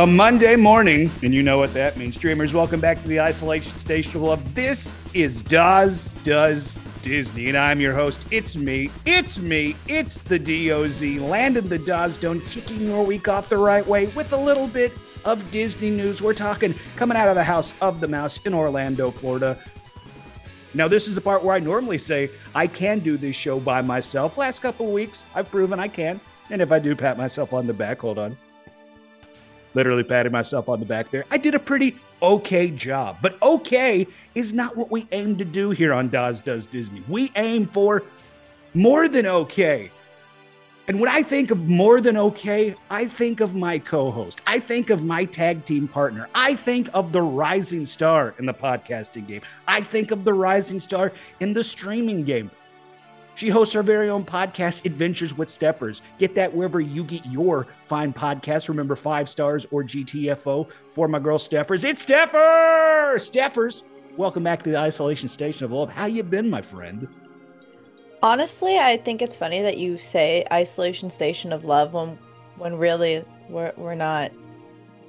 A Monday morning, and you know what that means. Streamers, welcome back to the Isolation Station of This is Daz Does Disney, and I'm your host. It's me, it's me, it's the DOZ, landing the Daz Dome, kicking your week off the right way with a little bit of Disney news. We're talking coming out of the House of the Mouse in Orlando, Florida. Now, this is the part where I normally say I can do this show by myself. Last couple weeks, I've proven I can. And if I do pat myself on the back, hold on. Literally patting myself on the back there. I did a pretty okay job. But okay is not what we aim to do here on Daz Does Disney. We aim for more than okay. And when I think of more than okay, I think of my co host. I think of my tag team partner. I think of the rising star in the podcasting game. I think of the rising star in the streaming game. She hosts her very own podcast, Adventures with Steffers. Get that wherever you get your fine podcasts. Remember, five stars or GTFO for my girl Steffers. It's Steffers! Steffers, welcome back to the Isolation Station of Love. How you been, my friend? Honestly, I think it's funny that you say isolation station of love when when really we're we're not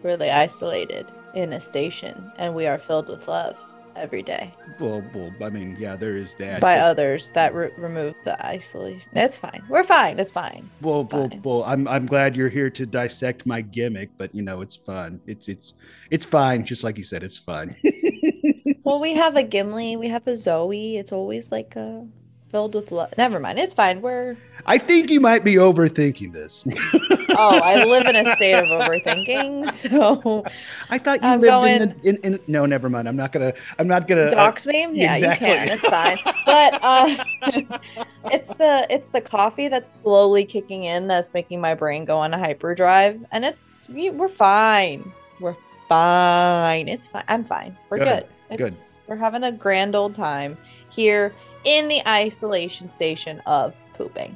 really isolated in a station and we are filled with love every day Well, well I mean, yeah, there is that. by But- others that re- remove the isolation. That's fine. We're fine. It's fine. Well, It's well, fine. well, I'm I'm glad you're here to dissect my gimmick, but you know, it's fun. It's it's it's fine, just like you said, it's fun. Well, we have a Gimli, we have a Zoe. It's always like uh filled with love. Never mind. It's fine. We're I think you might be overthinking this. oh, I live in a state of overthinking. So I thought you I'm lived going- in, the, in in no, never mind. I'm not gonna. I'm not gonna. uh, dox me? Yeah, exactly. you can. It's fine. But uh it's the it's the coffee that's slowly kicking in that's making my brain go on a hyperdrive and it's we, we're fine. We're fine. It's fine. I'm fine. We're Good. good. Good. We're having a grand old time here in the isolation station of pooping.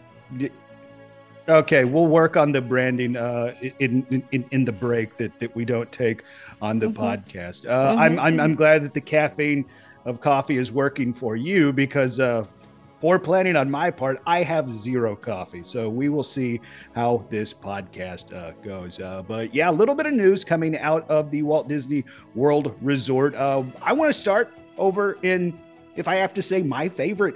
Okay, we'll work on the branding uh, in, in in the break that, that we don't take on the Mhm. podcast. Uh, I'm, I'm I'm glad that the caffeine of coffee is working for you because uh, for planning on my part, I have zero coffee. So we will see how this podcast uh, goes. Uh, but yeah, a little bit of news coming out of the Walt Disney World Resort. Uh, I want to start over in, if I have to say, my favorite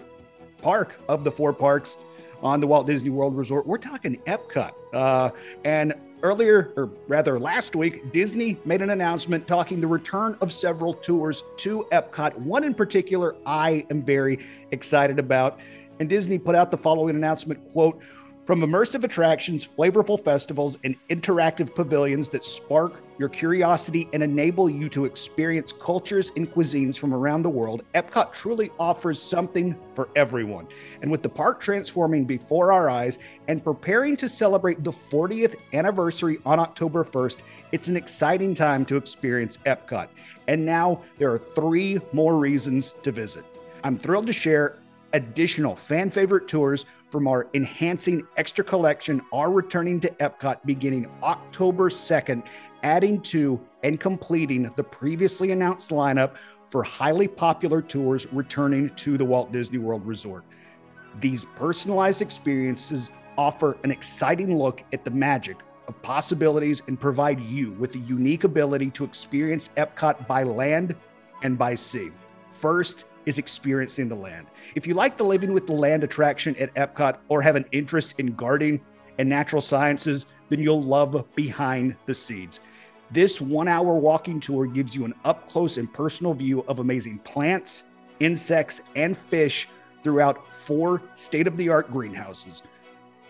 park of the four parks on the Walt Disney World Resort. We're talking Epcot. Uh, and earlier, or rather last week, Disney made an announcement talking the return of several tours to Epcot. One in particular, I am very excited about. And Disney put out the following announcement quote, from immersive attractions, flavorful festivals, and interactive pavilions that spark your curiosity and enable you to experience cultures and cuisines from around the world, Epcot truly offers something for everyone. And with the park transforming before our eyes and preparing to celebrate the 40th anniversary on October 1st, it's an exciting time to experience Epcot. And now there are three more reasons to visit. I'm thrilled to share additional fan favorite tours from our Enchanting Extra Collection are returning to Epcot beginning October 2nd, adding to and completing the previously announced lineup for highly popular tours returning to the Walt Disney World Resort. These personalized experiences offer an exciting look at the magic of possibilities and provide you with the unique ability to experience Epcot by land and by sea. First is experiencing the land. If you like the Living with the Land attraction at Epcot or have an interest in gardening and natural sciences, then you'll love Behind the Seeds. This one hour walking tour gives you an up close and personal view of amazing plants, insects, and fish throughout four state of the art greenhouses.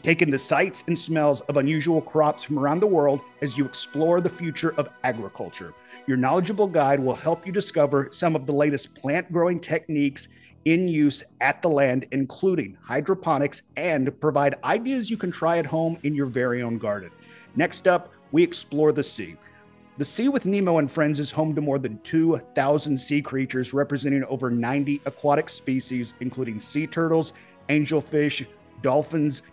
Take in the sights and smells of unusual crops from around the world as you explore the future of agriculture. Your knowledgeable guide will help you discover some of the latest plant growing techniques in use at the land, including hydroponics, and provide ideas you can try at home in your very own garden. Next up, we explore the sea. The Sea with Nemo and Friends is home to more than 2,000 sea creatures representing over 90 aquatic species, including sea turtles, angelfish, dolphins,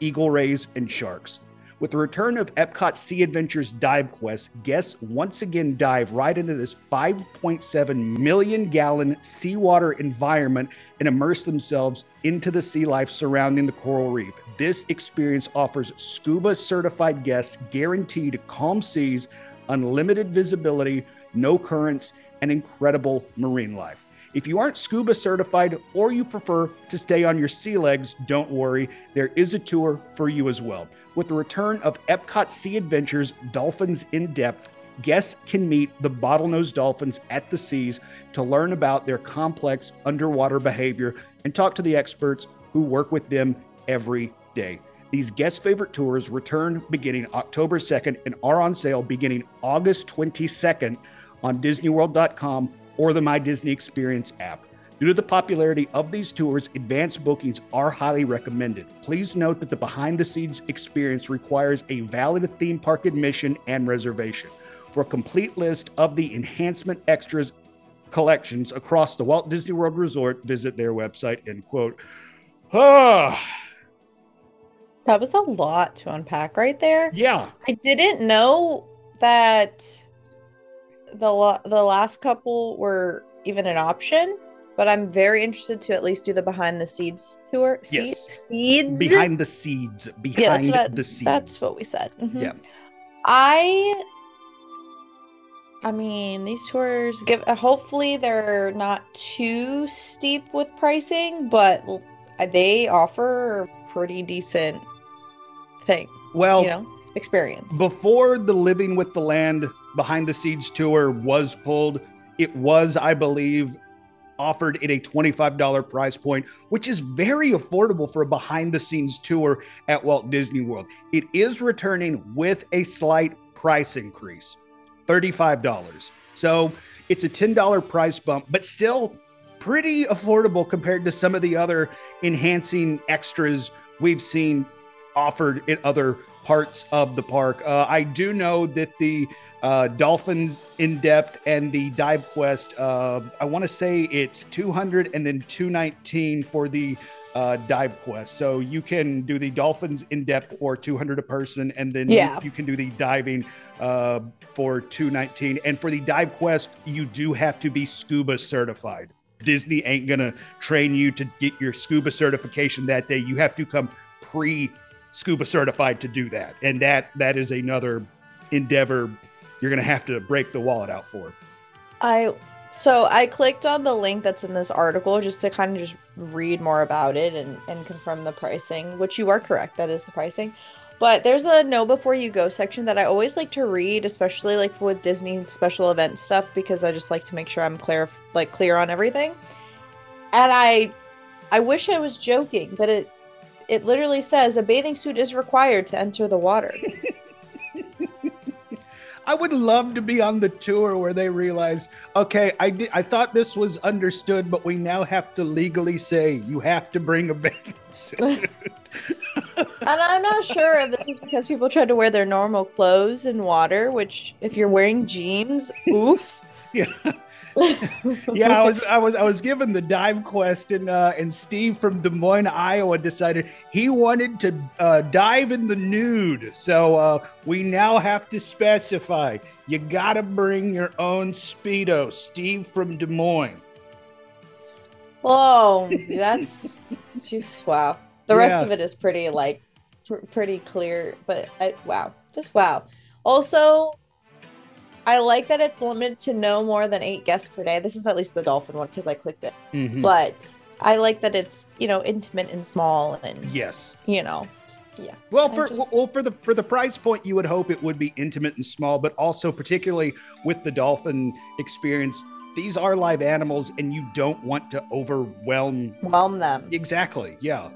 eagle rays, and sharks. With the return of Epcot Sea Adventures Dive Quest, guests once again dive right into this 5.7 million gallon seawater environment and immerse themselves into the sea life surrounding the coral reef. This experience offers scuba certified guests guaranteed calm seas, unlimited visibility, no currents, and incredible marine life. If you aren't scuba certified or you prefer to stay on your sea legs, don't worry, there is a tour for you as well. With the return of Epcot Sea Adventures Dolphins in Depth, guests can meet the bottlenose dolphins at the seas to learn about their complex underwater behavior and talk to the experts who work with them every day. These guest favorite tours return beginning October 2nd and are on sale beginning August 22nd on DisneyWorld.com or the My Disney Experience app. Due to the popularity of these tours, advanced bookings are highly recommended. Please note that the behind the scenes experience requires a valid theme park admission and reservation. For a complete list of the enhancement extras collections across the Walt Disney World Resort, visit their website. End quote. Ah, That was a lot to unpack right there. yeah. I didn't know that the la- the last couple were even an option, but I'm very interested to at least do the behind the seeds tour. Se- Yes. seeds Behind the seeds. Behind yeah, that's what the seeds. That's what we said. Mhm. Yeah. I I mean, these tours give hopefully they're not too steep with pricing, but they offer pretty decent thing, well, you know, experience. before the Living with the Land behind the scenes tour was pulled, it was, I believe, offered at a $25 price point, which is very affordable for a behind the scenes tour at Walt Disney World. It is returning with a slight price increase $35. So it's a $10 price bump, but still pretty affordable compared to some of the other enchanting extras we've seen offered in other parts of the park. Uh, I do know that the uh, Dolphins in depth and the dive quest, uh, I want to say it's 200 and then 219 for the uh, dive quest. So you can do the Dolphins in depth for 200 a person, and then you- Yeah. you, can do the diving uh, for 219. And for the dive quest, you do have to be scuba certified. Disney ain't gonna train you to get your scuba certification that day. You have to come pre scuba certified to do that, and that that is another endeavor you're gonna have to break the wallet out for. I so I clicked on the link that's in this article just to kind of just read more about it and and confirm the pricing, which you are correct. That is the pricing. But there's a know before you go section that I always like to read, especially like with Disney special event stuff, because I just like to make sure I'm clear like clear on everything. And I I wish I was joking, but it it literally says a bathing suit is required to enter the water. I would love to be on the tour where they realize, okay, I did, I thought this was understood, but we now have to legally say you have to bring a bathing suit. And I'm not sure if this is because people try to wear their normal clothes in water, which if you're wearing jeans, oof. yeah. yeah, I was I was I was given the dive quest and uh and Steve from Des Moines, Iowa decided he wanted to uh dive in the nude. So uh we now have to specify you gotta bring your own speedo, Steve from Des Moines. Whoa, that's just wow. The rest Yeah. of it is pretty like pr- pretty clear, but I, wow, just wow. Also, I like that it's limited to no more than eight guests per day. This is at least the dolphin one because I clicked it. Mhm. But I like that it's you know intimate and small and Yes. you know yeah. Well, for just- well for the for the price point, you would hope it would be intimate and small, but also particularly with the dolphin experience, these are live animals, and you don't want to overwhelm. Whelm them. Exactly, yeah.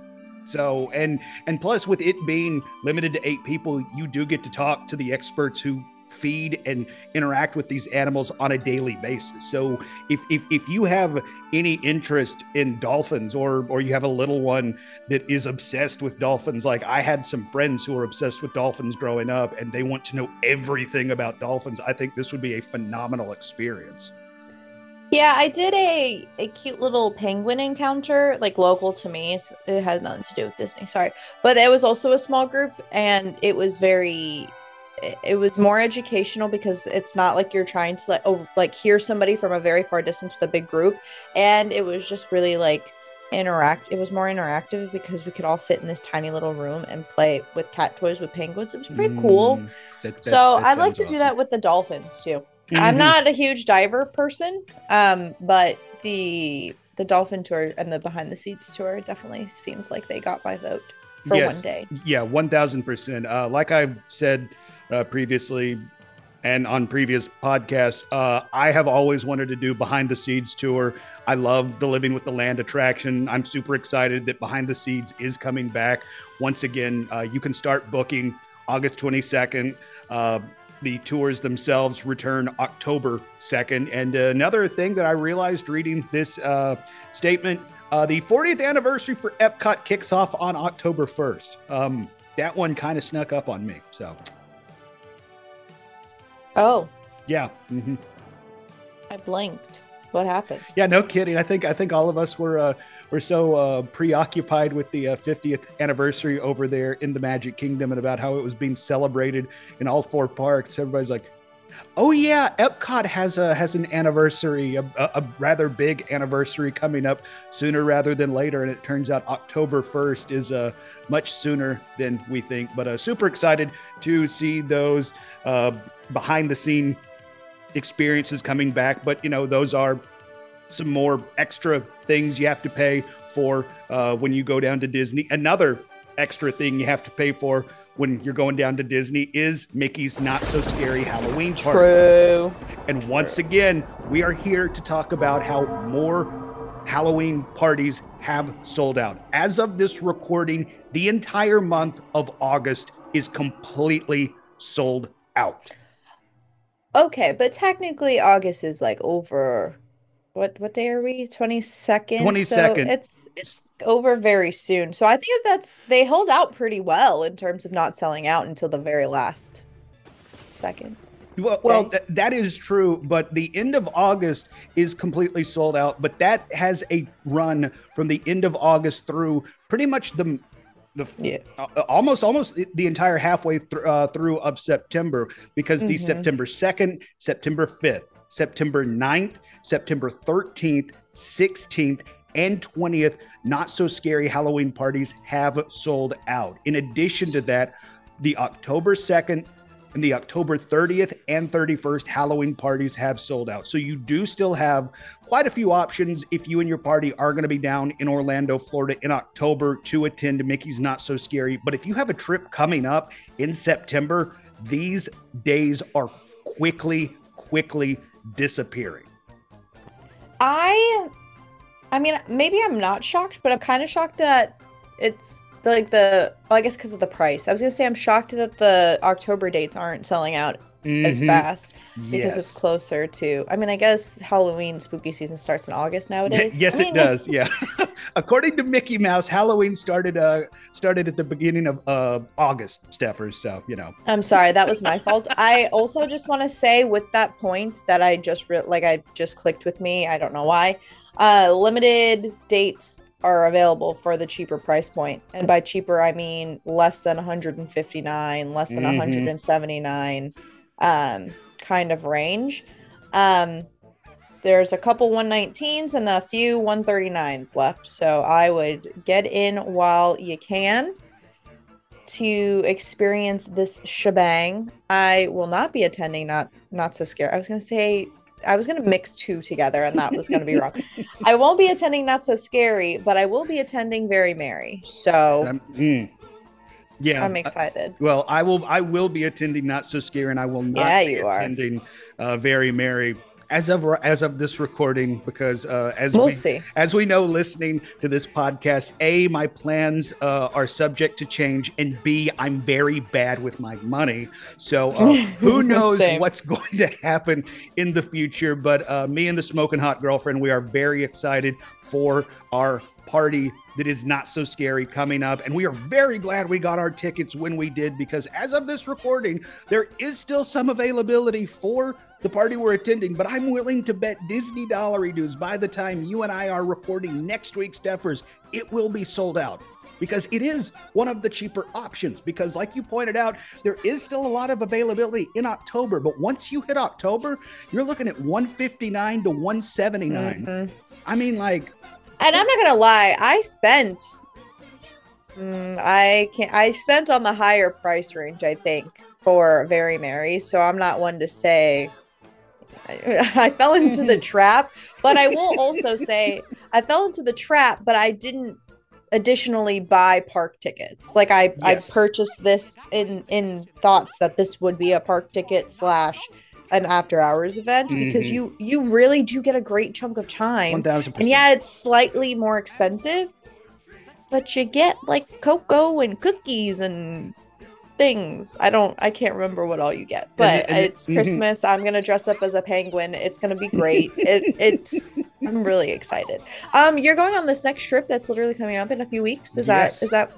So and and plus with it being limited to eight people, you do get to talk to the experts who feed and interact with these animals on a daily basis. So if if, if you have any interest in dolphins or or you have a little one that is obsessed with dolphins like I had some friends who were obsessed with dolphins growing up and they want to know everything about dolphins, I think this would be a phenomenal experience. Yeah, I did a a cute little penguin encounter, like local to me. It had nothing to do with Disney, sorry, but it was also a small group, and it was very, it- was more educational because it's not like you're trying to like over, like hear somebody from a very far distance with a big group, and it was just really like interact it was more interactive because we could all fit in this tiny little room and play with cat toys with penguins it was pretty cool Mm, that- that- so that i'd like to do that with the dolphins too i'm Mhm. not a huge diver person um but the the dolphin tour and the behind the seeds tour definitely seems like they got my vote for Yes. one day Yeah, one thousand percent. Uh, like I've said uh, previously, and on previous podcasts, uh, I have always wanted to do behind the seeds tour. I love the Living with the Land attraction. I'm super excited that Behind the Seeds is coming back once again. Uh, you can start booking August 22nd. Uh, the tours themselves return October 2nd. And another thing that I realized reading this uh, statement uh, the 40th anniversary for Epcot kicks off on October 1st. Um, that one kind of snuck up on me. So, oh yeah. hmm i blinked what happened Yeah, no kidding. I think I think all of us were uh, were so uh, preoccupied with the uh, 50th anniversary over there in the Magic Kingdom and about how it was being celebrated in all four parks. Everybody's like, "Oh yeah, Epcot has a has an anniversary, a, a, a rather big anniversary coming up sooner rather than later." And it turns out October 1st is uh, much sooner than we think. But uh, super excited to see those uh, behind the scene experiences coming back. But you know, those are some more extra things you have to pay for uh, when you go down to Disney. Another extra thing you have to pay for when you're going down to Disney is Mickey's Not So Scary Halloween Party. true And once again, we are here to talk about how more Halloween parties have sold out. As of this recording, the entire month of August is completely sold out. Okay, but technically August is like over what what day are we? 22nd. 22nd. So it's it's over very soon. So I think that's they hold out pretty well in terms of not selling out until the very last second. Well, well th- that is true, but the end of August is completely sold out. But that has a run from the end of August through pretty much the the Yeah. uh, almost almost the entire halfway thr uh, through of September because the Mhm. September 2nd, September 5th, September 9th, September 13th, 16th, and 20th not so scary Halloween parties have sold out. In addition to that, the October 2nd and the October 30th and 31st Halloween parties have sold out. So you do still have quite a few options if you and your party are going to be down in Orlando, Florida in October to attend Mickey's Not So Scary. But if you have a trip coming up in September, these days are quickly, quickly disappearing. I I mean maybe I'm not shocked, but I'm kind of shocked that it's like the well, I guess because of the price. I was gonna say I'm shocked that the October dates aren't selling out as Mhm. fast because it's closer to I mean I guess Halloween spooky season starts in August nowadays. yes, I mean, it does. Yeah. According to Mickey Mouse, Halloween started uh started at the beginning of uh August, Steffers. So you know. I'm sorry, that was my fault. I also just want to say with that point that I just re- like I just clicked with me. I don't know why. Uh, limited dates are available for the cheaper price point, and by cheaper I mean less than 159, less than Mhm. 179, um, kind of range. Um, there's a couple 119s and a few 139s left, so I would get in while you can to experience this shebang. I will not be attending not not so scared. I was gonna say I was gonna mix two together and that was gonna be wrong. I won't be attending not so scary, but I will be attending very merry. So Um, mm. Yeah. I'm excited. Well, I will. I will be attending Not So Scary, and I will not Yeah, be you are. attending uh, Very Merry as of as of this recording because uh, as We'll we see. as we know, listening to this podcast, a my plans uh, are subject to change, and b I'm very bad with my money. So uh, who knows what's going to happen in the future? But uh, me and the smoking hot girlfriend, we are very excited for our party that is not so scary coming up. And we are very glad we got our tickets when we did because as of this recording, there is still some availability for the party we're attending. But I'm willing to bet Disney Dollary Dudes by the time you and I are recording next week's Steffers, it will be sold out. Because it is one of the cheaper options. Because, like you pointed out, there is still a lot of availability in October. But once you hit October, you're looking at 159 to 179. Mhm. I mean, like, and I'm not gonna lie, I spent. Mm, I can I spent on the higher price range, I think, for Very Merry. So I'm not one to say I, I fell into the trap, but I will also say I fell into the trap, but I didn't additionally buy park tickets. Like I Yes. I purchased this in in thoughts that this would be a park ticket slash an after hours event because Mhm. you you really do get a great chunk of time. One thousand And percent. yeah, it's slightly more expensive, but you get like cocoa and cookies and things. I don't, I can't remember what all you get, but and it- it's mhm. Christmas. I'm gonna dress up as a penguin. It's gonna be great. it, it's, I'm really excited. Um, you're going on this next trip that's literally coming up in a few weeks. Is Yes. that, is that,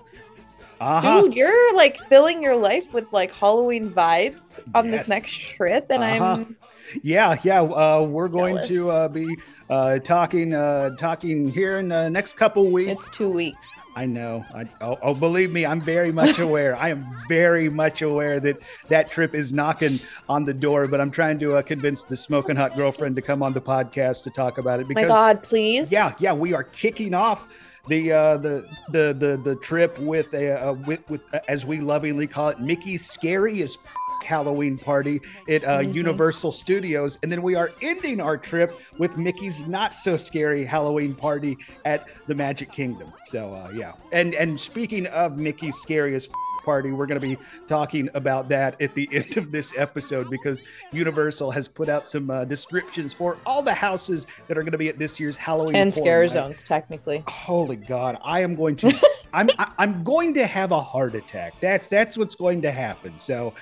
Uh-huh. dude? You're like filling your life with like Halloween vibes on Yes. this next trip, and Uh-huh. I'm Yeah, yeah. Uh, we're going Jealous. to uh, be uh, talking uh, talking here in the next couple weeks. it's two weeks. I know. I, oh, oh, believe me, I'm very much aware. I am very much aware that that trip is knocking on the door. But I'm trying to uh, convince the smoking hot girlfriend to come on the podcast to talk about it My because God, please. yeah, yeah, we are kicking off the uh, the the the the trip with a uh, with with uh, as we lovingly call it, Mickey's scariest f- Halloween party at uh, Mhm. Universal Studios, and then we are ending our trip with Mickey's not so scary Halloween party at the Magic Kingdom. So uh, yeah, and and speaking of Mickey's scariest f- party, we're going to be talking about that at the end of this episode because Universal has put out some uh, descriptions for all the houses that are going to be at this year's Halloween and Horror scare zones technically. Holy God, I am going to, I'm, I- I'm going to have a heart attack. That's that's what's going to happen. So,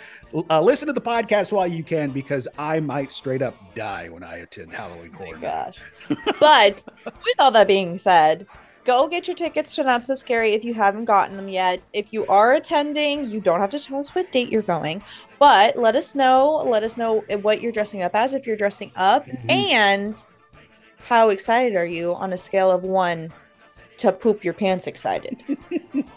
uh, listen to the podcast while you can because I might straight up die when I attend Halloween Oh my Horror. Gosh. but with all that being said, go get your tickets to Not So Scary if you haven't gotten them yet. If you are attending, you don't have to tell us what date you're going, but let us know. Let us know what you're dressing up as if you're dressing up, Mhm. and how excited are you on a scale of one to poop your pants excited?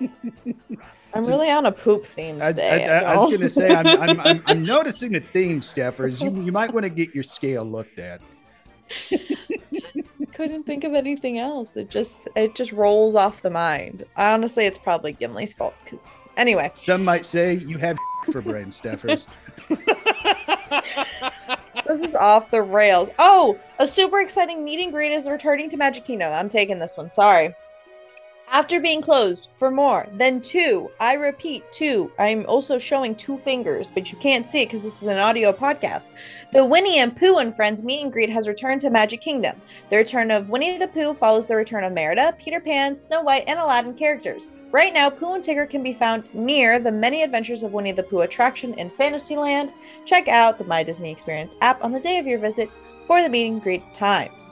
I'm really on a poop theme I, I, today. I, I was going to say, I'm, I'm, I'm, I'm noticing a theme, Steffers. You, you might want to get your scale looked at. couldn't think of anything else. It just it just rolls off the mind. Honestly, it's probably Gimli's fault. Cause anyway, Some might say you have for brain, Steffers. this is off the rails. Oh, a super exciting meet and greet is returning to Magic Kingdom. I'm taking this one. Sorry. After being closed for more than two, I repeat, two. I'm also showing two fingers, but you can't see it because this is an audio podcast. The Winnie the Pooh and Friends meet and greet has returned to Magic Kingdom. The return of Winnie the Pooh follows the return of Merida, Peter Pan, Snow White, and Aladdin characters. Right now, Pooh and Tigger can be found near the Many Adventures of Winnie the Pooh attraction in Fantasyland. Check out the My Disney Experience app on the day of your visit for the meet and greet times.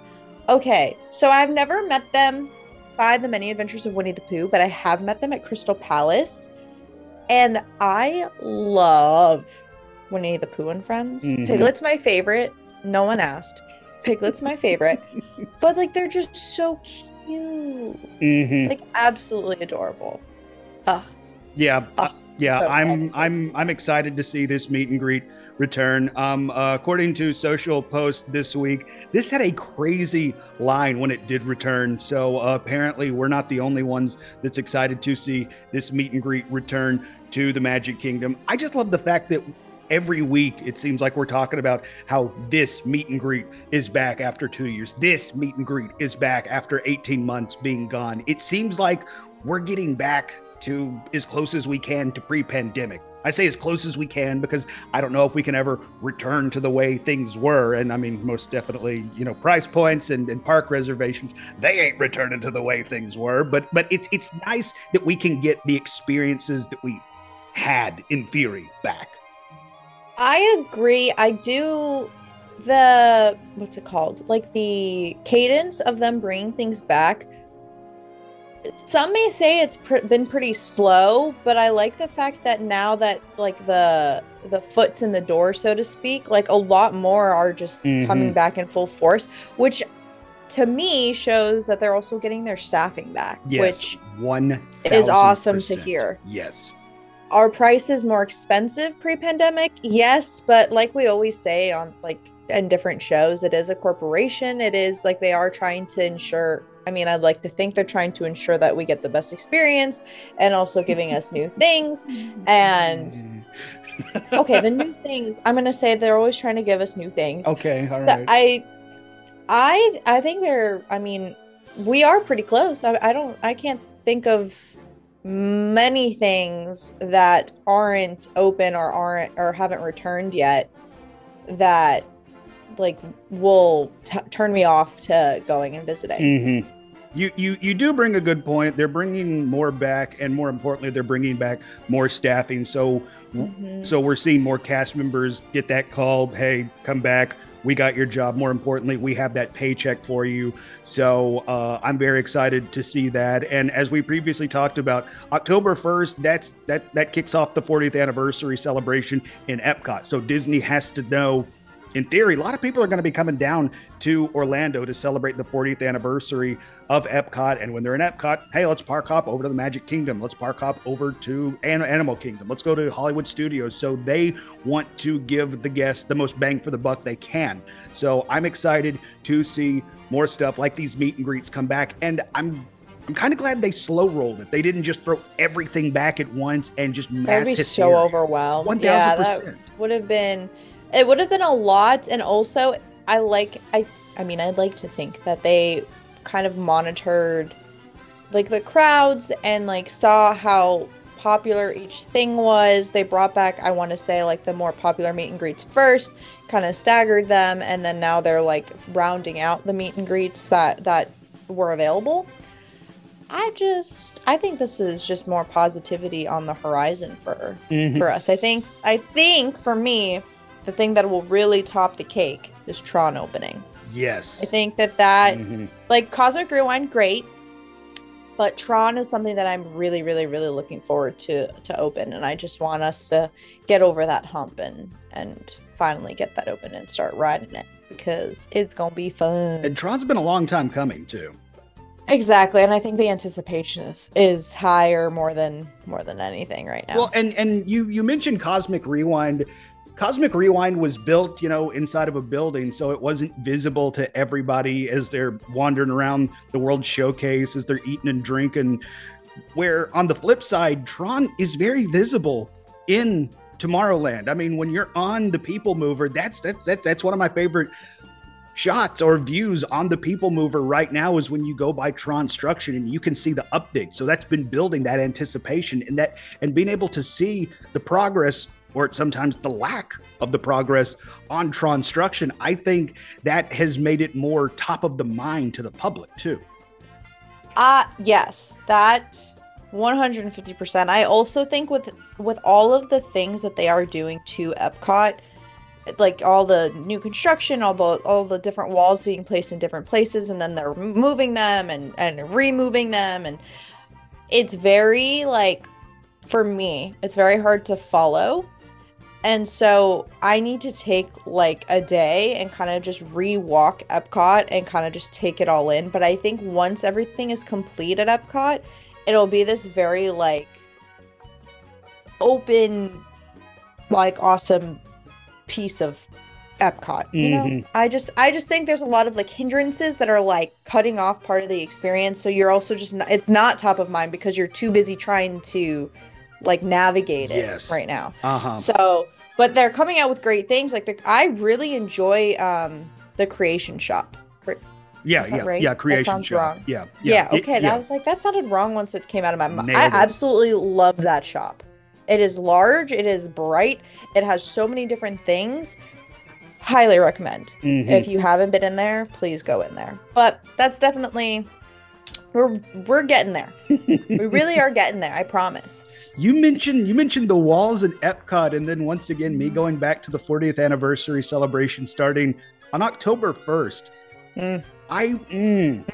Okay, so I've never met them by the Many Adventures of Winnie the Pooh, but I have met them at Crystal Palace, and I love Winnie the Pooh and Friends. Mhm. Piglet's my favorite. No one asked. Piglet's my favorite, but like they're just so cute, Mhm. like absolutely adorable. Ugh. Yeah, Oh, yeah, so I'm. I'm I'm excited to see this meet and greet return. Um, uh, according to social post this week, this had a crazy line when it did return. So uh, apparently, we're not the only ones that's excited to see this meet and greet return to the Magic Kingdom. I just love the fact that every week it seems like we're talking about how this meet and greet is back after two years. This meet and greet is back after 18 months being gone. It seems like we're getting back to as close as we can to pre-pandemic. I say as close as we can because I don't know if we can ever return to the way things were. And I mean, most definitely, you know, price points and, and park reservations, they ain't returning to the way things were. But but it's it's nice that we can get the experiences that we had in theory back. I agree. I do the what's it called? Like the cadence of them bringing things back. Some may say it's pr- been pretty slow, but I like the fact that now that like the the foot's in the door, so to speak, like a lot more are just coming Mhm. back in full force, which to me shows that they're also getting their staffing back, Yes, which one is awesome to hear. Yes. are prices more expensive pre-pandemic yes but like we always say on like in different shows it is a corporation it is like they are trying to ensure I mean, I'd like to think they're trying to ensure that we get the best experience and also giving us new things. And okay, the new things, I'm going to say they're always trying to give us new things. Okay, all So. I I I think they're I mean, we are pretty close. I, I don't I can't think of many things that aren't open or aren't or haven't returned yet that like will t- turn me off to going and visiting. Mhm. You, you you do bring a good point. They're bringing more back, and more importantly, they're bringing back more staffing. So Mhm. so we're seeing more cast members get that call. Hey, come back. We got your job. More importantly, we have that paycheck for you. So uh, I'm very excited to see that. And as we previously talked about, October 1st, that's that that kicks off the 40th anniversary celebration in Epcot. So Disney has to know. In theory, a lot of people are going to be coming down to Orlando to celebrate the 40th anniversary of Epcot. And when they're in Epcot, hey, let's park hop over to the Magic Kingdom. Let's park hop over to An- Animal Kingdom. Let's go to Hollywood Studios. So they want to give the guests the most bang for the buck they can. So I'm excited to see more stuff like these meet and greets come back. And I'm I'm kind of glad they slow rolled it. They didn't just throw everything back at once and just mass That'd be hysteria. so overwhelmed. 1000%. Yeah, that would have been it would have been a lot and also I like I I mean I'd like to think that they kind of monitored like the crowds and like saw how popular each thing was. They brought back I want to say like the more popular meet and greets first, kind of staggered them and then now they're like rounding out the meet and greets that that were available. I just I think this is just more positivity on the horizon for Mhm. for us. I think I think for me, the thing that will really top the cake is Tron opening. Yes. I think that that Mhm. like Cosmic Rewind, great, but Tron is something that I'm really, really, really looking forward to to open, and I just want us to get over that hump and and finally get that open and start riding it because it's gonna be fun. And Tron's been a long time coming too. Exactly, and I think the anticipation is is higher more than more than anything right now. Well, and and you you mentioned Cosmic Rewind. Cosmic Rewind was built, you know, inside of a building, so it wasn't visible to everybody as they're wandering around the World Showcase, as they're eating and drinking. Where on the flip side, Tron is very visible in Tomorrowland. I mean, when you're on the People Mover, that's that's that's, that's one of my favorite shots or views on the People Mover right now is when you go by Tron Struction and you can see the update. So that's been building that anticipation and that and being able to see the progress or sometimes the lack of the progress on Tron Struction. I think that has made it more top of the mind to the public too. Uh yes, that 150%. I also think with with all of the things that they are doing to Epcot, like all the new construction, all the all the different walls being placed in different places and then they're moving them and and removing them and it's very like for me, it's very hard to follow. And so I need to take like a day and kind of just re-walk Epcot and kind of just take it all in. But I think once everything is complete at Epcot, it'll be this very like open, like awesome piece of Epcot. You know, Mhm. I just I just think there's a lot of like hindrances that are like cutting off part of the experience. So you're also just not, it's not top of mind because you're too busy trying to like navigate it Yes. right now. Uh-huh. So, but they're coming out with great things. Like the, I really enjoy um the creation shop. Cre- yeah, yeah, right? yeah, That creation sounds shop. wrong. Yeah, Yeah, it- okay. That was like that sounded wrong once it came out of my mouth. I absolutely love that shop. It is large, it is bright, it has so many different things. Highly recommend. Mhm. If you haven't been in there, please go in there. But that's definitely we're we're getting there. we really are getting there, I promise. You mentioned you mentioned the walls in Epcot, and then once again me going back to the 40th anniversary celebration starting on October 1st. Mm. I mm,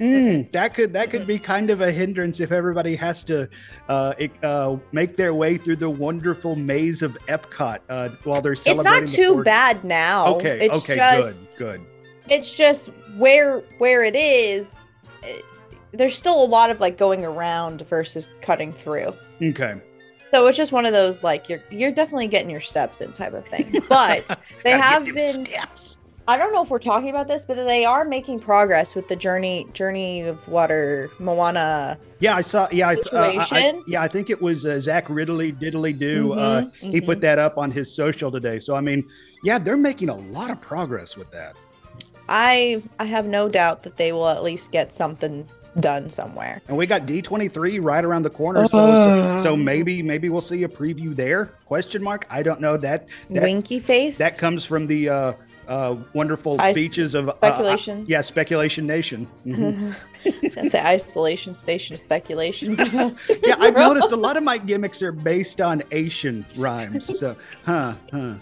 mm, that could that could be kind of a hindrance if everybody has to uh, it, uh, make their way through the wonderful maze of Epcot uh, while they're celebrating. It's not too 40th. bad now. Okay, it's okay, just, good, good. it's just where where it is eh, there's still a lot of like going around versus cutting through Okay, so it's just one of those like you're you're definitely getting your steps in type of thing but they have been steps. I don't know if we're talking about this, but they are making progress with the journey journey of water Moana. Yeah, I saw. Yeah, I, uh, I- yeah, I think it was uh, Zach Ridley Diddley Do. uh, Mhm, He mhm. put that up on his social today. So I mean, yeah, they're making a lot of progress with that. I I have no doubt that they will at least get something done somewhere. And we got D23 right around the corner, so, so so maybe maybe we'll see a preview there? Question mark. I don't know that that Winky face. that comes from the uh, uh, wonderful I- beaches of uh, uh, speculation. yeah, speculation nation. Mm-hmm. I was gonna say isolation station of speculation. yeah, I've noticed a lot of my gimmicks are based on Asian rhymes. So, huh, huh.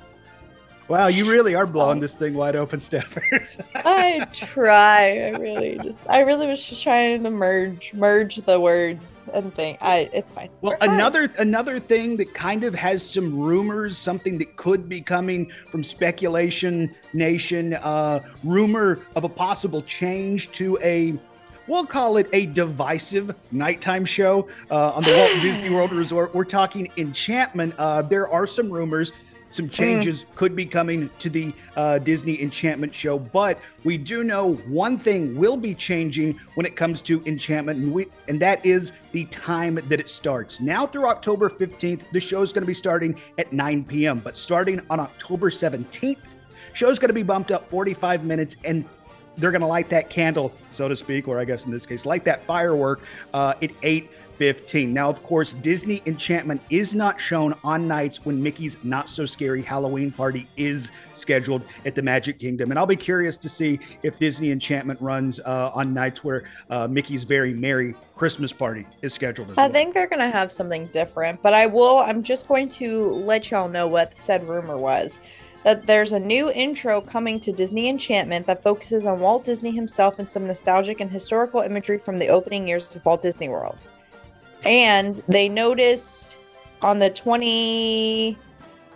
Wow, you really are blowing this thing wide open, Steffers. I try. I really just. I really was just trying to merge merge the words and thing. I. It's fine. Well, We're fine. another another thing that kind of has some rumors, something that could be coming from speculation nation, uh, rumor of a possible change to a, we'll call it a divisive nighttime show uh, on the Walt Disney World Resort. We're talking Enchantment. Uh, there are some rumors. Some changes could be coming to the uh, Disney Enchantment show, but we do know one thing will be changing when it comes to Enchantment, and we and that is the time that it starts. Now through October 15th, the show is going to be starting at 9 p.m. But starting on October 17th, show's going to be bumped up 45 minutes, and they're going to light that candle, so to speak, or I guess in this case, light that firework uh, at 8 15. Now, of course, Disney Enchantment is not shown on nights when Mickey's Not So Scary Halloween party is scheduled at the Magic Kingdom. And I'll be curious to see if Disney Enchantment runs uh, on nights where uh, Mickey's Very Merry Christmas party is scheduled as I well. think they're gonna have something different, but I will. I'm just going to let y'all know what said rumor was. That there's a new intro coming to Disney Enchantment that focuses on Walt Disney himself and some nostalgic and historical imagery from the opening years of Walt Disney World. And they noticed on the 21st,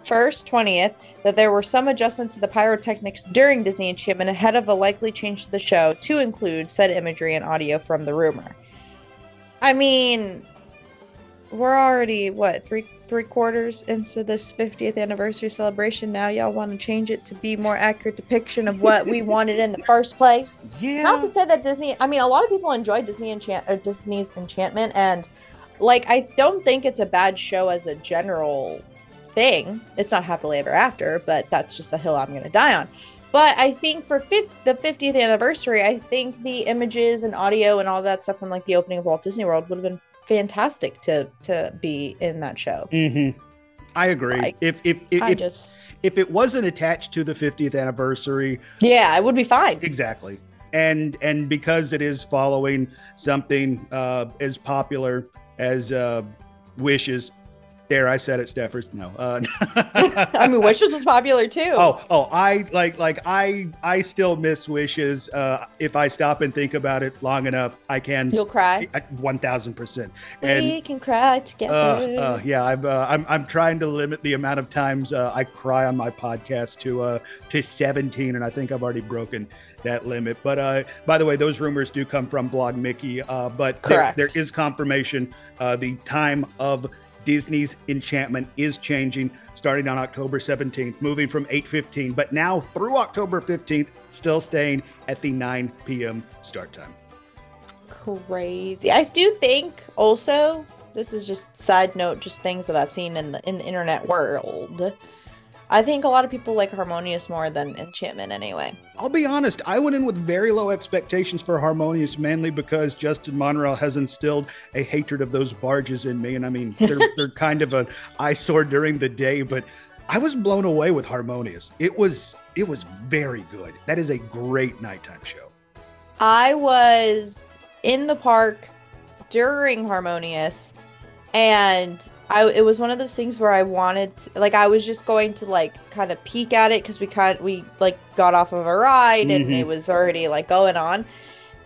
20th, that there were some adjustments to the pyrotechnics during Disney Enchantment ahead of a likely change to the show to include said imagery and audio from the rumor. I mean, we're already what three three quarters into this 50th anniversary celebration. Now y'all want to change it to be more accurate depiction of what we wanted in the first place. yeah. Not to say that Disney. I mean, a lot of people enjoy Disney enchant or Disney's Enchantment, and like I don't think it's a bad show as a general thing. It's not happily ever after, but that's just a hill I'm going to die on. But I think for fif- the 50th anniversary, I think the images and audio and all that stuff from like the opening of Walt Disney World would have been fantastic to to be in that show. Mhm. I agree. Like, if if if, I if, just if it wasn't attached to the 50th anniversary, yeah, it would be fine. Exactly. And and because it is following something uh, as popular as uh, Wishes, there I said it, Steffers. No. Uh, I mean, Wishes was popular too. oh oh I like like I I still miss Wishes. Uh, if I stop and think about it long enough, I can. You'll cry. One thousand percent. we can cry together. uh, uh, yeah, I'm, uh, I'm I'm trying to limit the amount of times uh, I cry on my podcast to uh, to 17, and I think I've already broken that limit. But uh, by the way, those rumors do come from Blog Mickey. Uh, but there, there is confirmation. Uh, the time of Disney's Enchantment is changing, starting on October 17th, moving from 8:15, but now through October 15th, still staying at the 9 p.m. start time. crazy. I do think also this is just side note, just things that I've seen in the in the internet world. I think a lot of people like Harmonious more than Enchantment anyway. I'll be honest, I went in with very low expectations for Harmonious, mainly because Justin Monreal has instilled a hatred of those barges in me. And I mean, they're, they're kind of an eyesore during the day, but I was blown away with Harmonious. It was it was very good. That is a great nighttime show. I was in the park during Harmonious and I it was one of those things where I wanted to, like I was just going to like kind of peek at it cuz we kind we like got off of a ride and Mhm. it was already like going on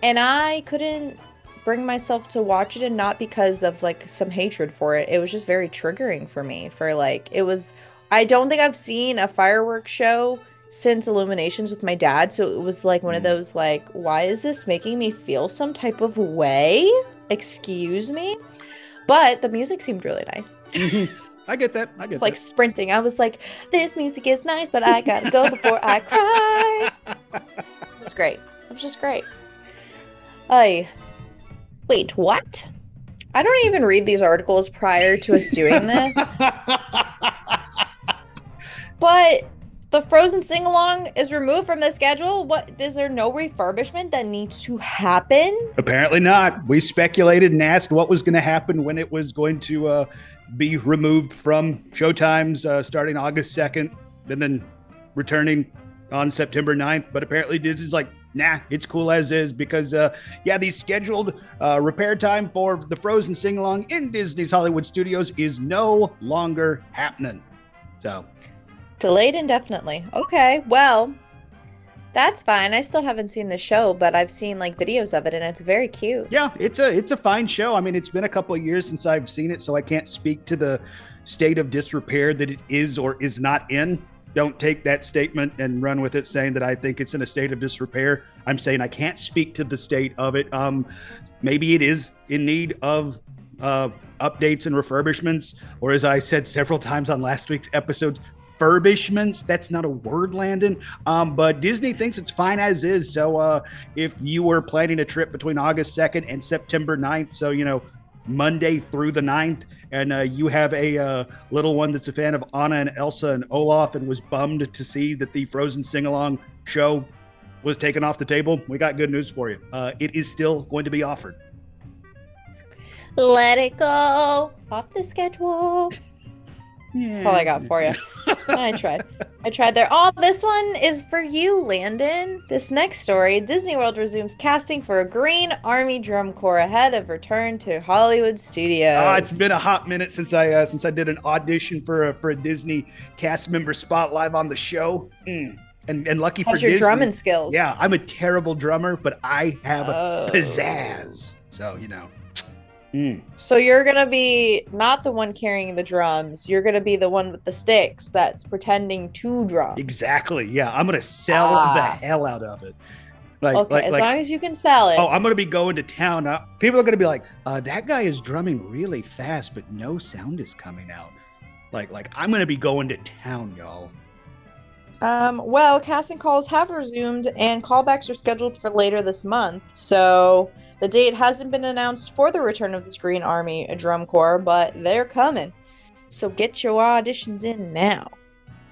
and I couldn't bring myself to watch it and not because of like some hatred for it. It was just very triggering for me for like it was I don't think I've seen a fireworks show since Illuminations with my dad. So it was like one of Mm. those like, why is this making me feel some type of way? Excuse me. But the music seemed really nice. I get that. I get It's like sprinting. I was like, this music is nice, but I gotta go before I cry. It's great. It was just great. I wait, what? I don't even read these articles prior to us doing this, but the Frozen sing along is removed from the schedule. What is there no refurbishment that needs to happen? Apparently not. We speculated and asked what was going to happen when it was going to uh, be removed from showtimes uh, starting August 2nd and then returning on September 9th. But apparently Disney's like, nah, it's cool as is because, uh, yeah, the scheduled uh, repair time for the Frozen sing along in Disney's Hollywood Studios is no longer happening. So Delayed indefinitely. Okay, well, that's fine. I still haven't seen the show, but I've seen like videos of it, and it's very cute. Yeah, it's a it's a fine show. I mean, it's been a couple of years since I've seen it, so I can't speak to the state of disrepair that it is or is not in. Don't take that statement and run with it, saying that I think it's in a state of disrepair. I'm saying I can't speak to the state of it. Um, maybe it is in need of uh, updates and refurbishments, or as I said several times on last week's episodes, furbishments. That's not a word, Landon. Um, but Disney thinks it's fine as is. So uh, if you were planning a trip between August 2nd and September 9th, so, you know, Monday through the 9th, and uh, you have a uh, little one that's a fan of Anna and Elsa and Olaf and was bummed to see that the Frozen sing along show was taken off the table, we got good news for you. Uh, it is still going to be offered. Let it go off the schedule. That's all I got for you. I tried. I tried there. Oh, this one is for you, Landon. This next story Disney World resumes casting for a Green Army Drum Corps ahead of return to Hollywood Studios. Uh, it's been a hot minute since I uh, since I did an audition for a, for a Disney cast member spot live on the show. Mm. And and lucky How's for your Disney, drumming skills? Yeah, I'm a terrible drummer, but I have Oh. a pizzazz. So you know. Mm. So you're gonna be not the one carrying the drums. You're gonna be the one with the sticks that's pretending to drum. Exactly. Yeah, I'm gonna sell Ah. the hell out of it. Like, okay, like, as like long as you can sell it. oh, I'm gonna be going to town. Uh, people are gonna be like, uh, "That guy is drumming really fast, but no sound is coming out." Like, like I'm gonna be going to town, y'all. Um, well, casting calls have resumed and callbacks are scheduled for later this month. So the date hasn't been announced for the return of the Green Army Drum Corps, but they're coming. So get your auditions in now.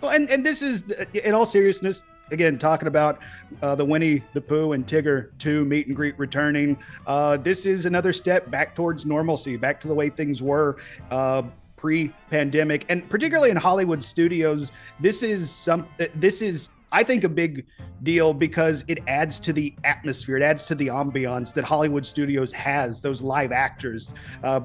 Well, and and this is, in all seriousness, again talking about uh, the Winnie the Pooh and Tigger two meet and greet returning. Uh, this is another step back towards normalcy, back to the way things were. Uh, pre-pandemic and particularly in hollywood studios this is some this is i think a big deal because it adds to the atmosphere it adds to the ambiance that hollywood studios has those live actors uh,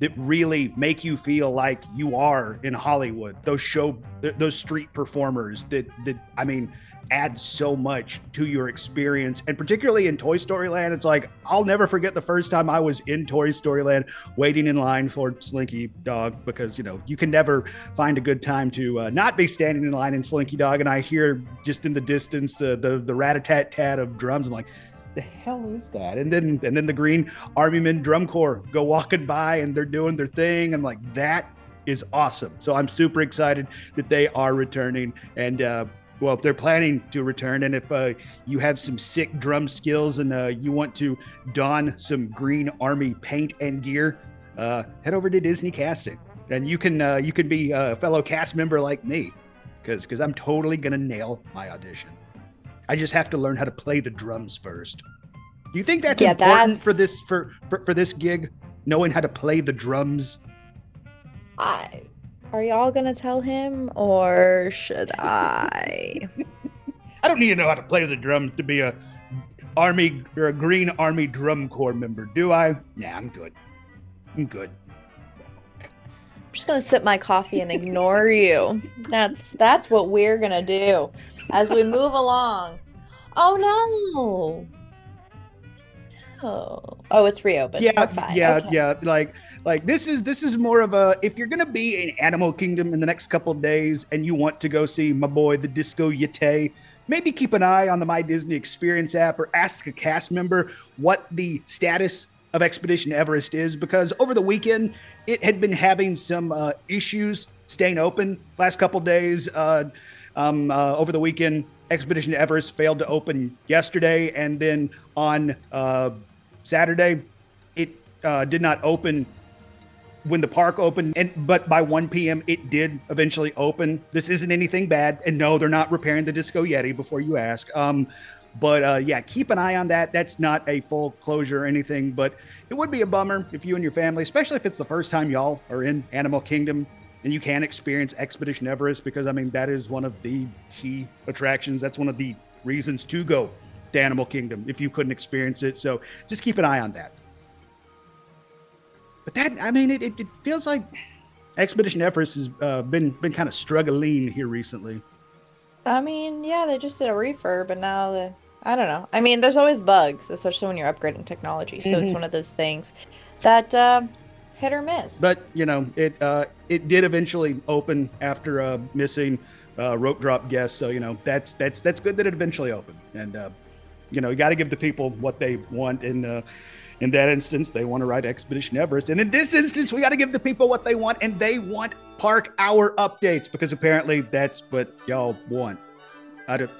that really make you feel like you are in hollywood. Those show those street performers that that i mean add so much to your experience. And particularly in toy story land it's like i'll never forget the first time i was in toy story land waiting in line for slinky dog because you know you can never find a good time to uh, not be standing in line in slinky dog. And i hear just in the distance the the, the rat-a-tat-tat of drums. I'm like the hell is that? And then and then the green army men drum corps go walking by and they're doing their thing. I'm like that is awesome. So i'm super excited that they are returning. And uh well, if they're planning to return, and if uh, you have some sick drum skills and uh, you want to don some Green Army paint and gear, uh, head over to Disney Casting, and you can uh, you can be a fellow cast member like me, because because I'm totally gonna nail my audition. I just have to learn how to play the drums first. Do you think that's Yeah, important that's- for this for, for for this gig? Knowing how to play the drums. I are y'all gonna tell him or should I? I don't need to know how to play the drums to be a army or a Green Army Drum Corps member, do I? Nah, I'm good. I'm good. I'm just gonna sip my coffee and ignore you. That's that's what we're gonna do as we move along. Oh no. Oh, oh, it's reopened. Yeah, yeah, Okay. yeah. Like, like this is this is more of a if you're gonna be in Animal Kingdom in the next couple of days and you want to go see my boy the Disco Yeti, maybe keep an eye on the My Disney Experience app or ask a cast member what the status of Expedition Everest is because over the weekend it had been having some uh, issues staying open. Last couple days, uh, um, uh, over the weekend, Expedition Everest failed to open yesterday, and then on uh, Saturday, it uh, did not open when the park opened and but by 1 p.m it did eventually open. This isn't anything bad and no they're not repairing the disco yeti before you ask. Um but uh, yeah keep an eye on that. That's not a full closure or anything but it would be a bummer if you and your family especially if it's the first time y'all are in animal kingdom and you can't experience expedition everest because i mean that is one of the key attractions. That's one of the reasons to go to animal kingdom if you couldn't experience it. So just keep an eye on that but that, I mean, it, it, it feels like Expedition Everest has uh, been been kind of struggling here recently. I mean, yeah, they just did a refurb, but now the I don't know. I mean, there's always bugs, especially when you're upgrading technology. So mm-hmm. it's one of those things that uh, hit or miss. But you know, it uh, it did eventually open after uh, missing uh, rope drop guests. So you know, that's that's that's good that it eventually opened. And uh, you know, you got to give the people what they want. And uh, in that instance, they want to ride Expedition Everest. And in this instance, we got to give the people what they want, and they want park hour updates because apparently that's what y'all want. I don't,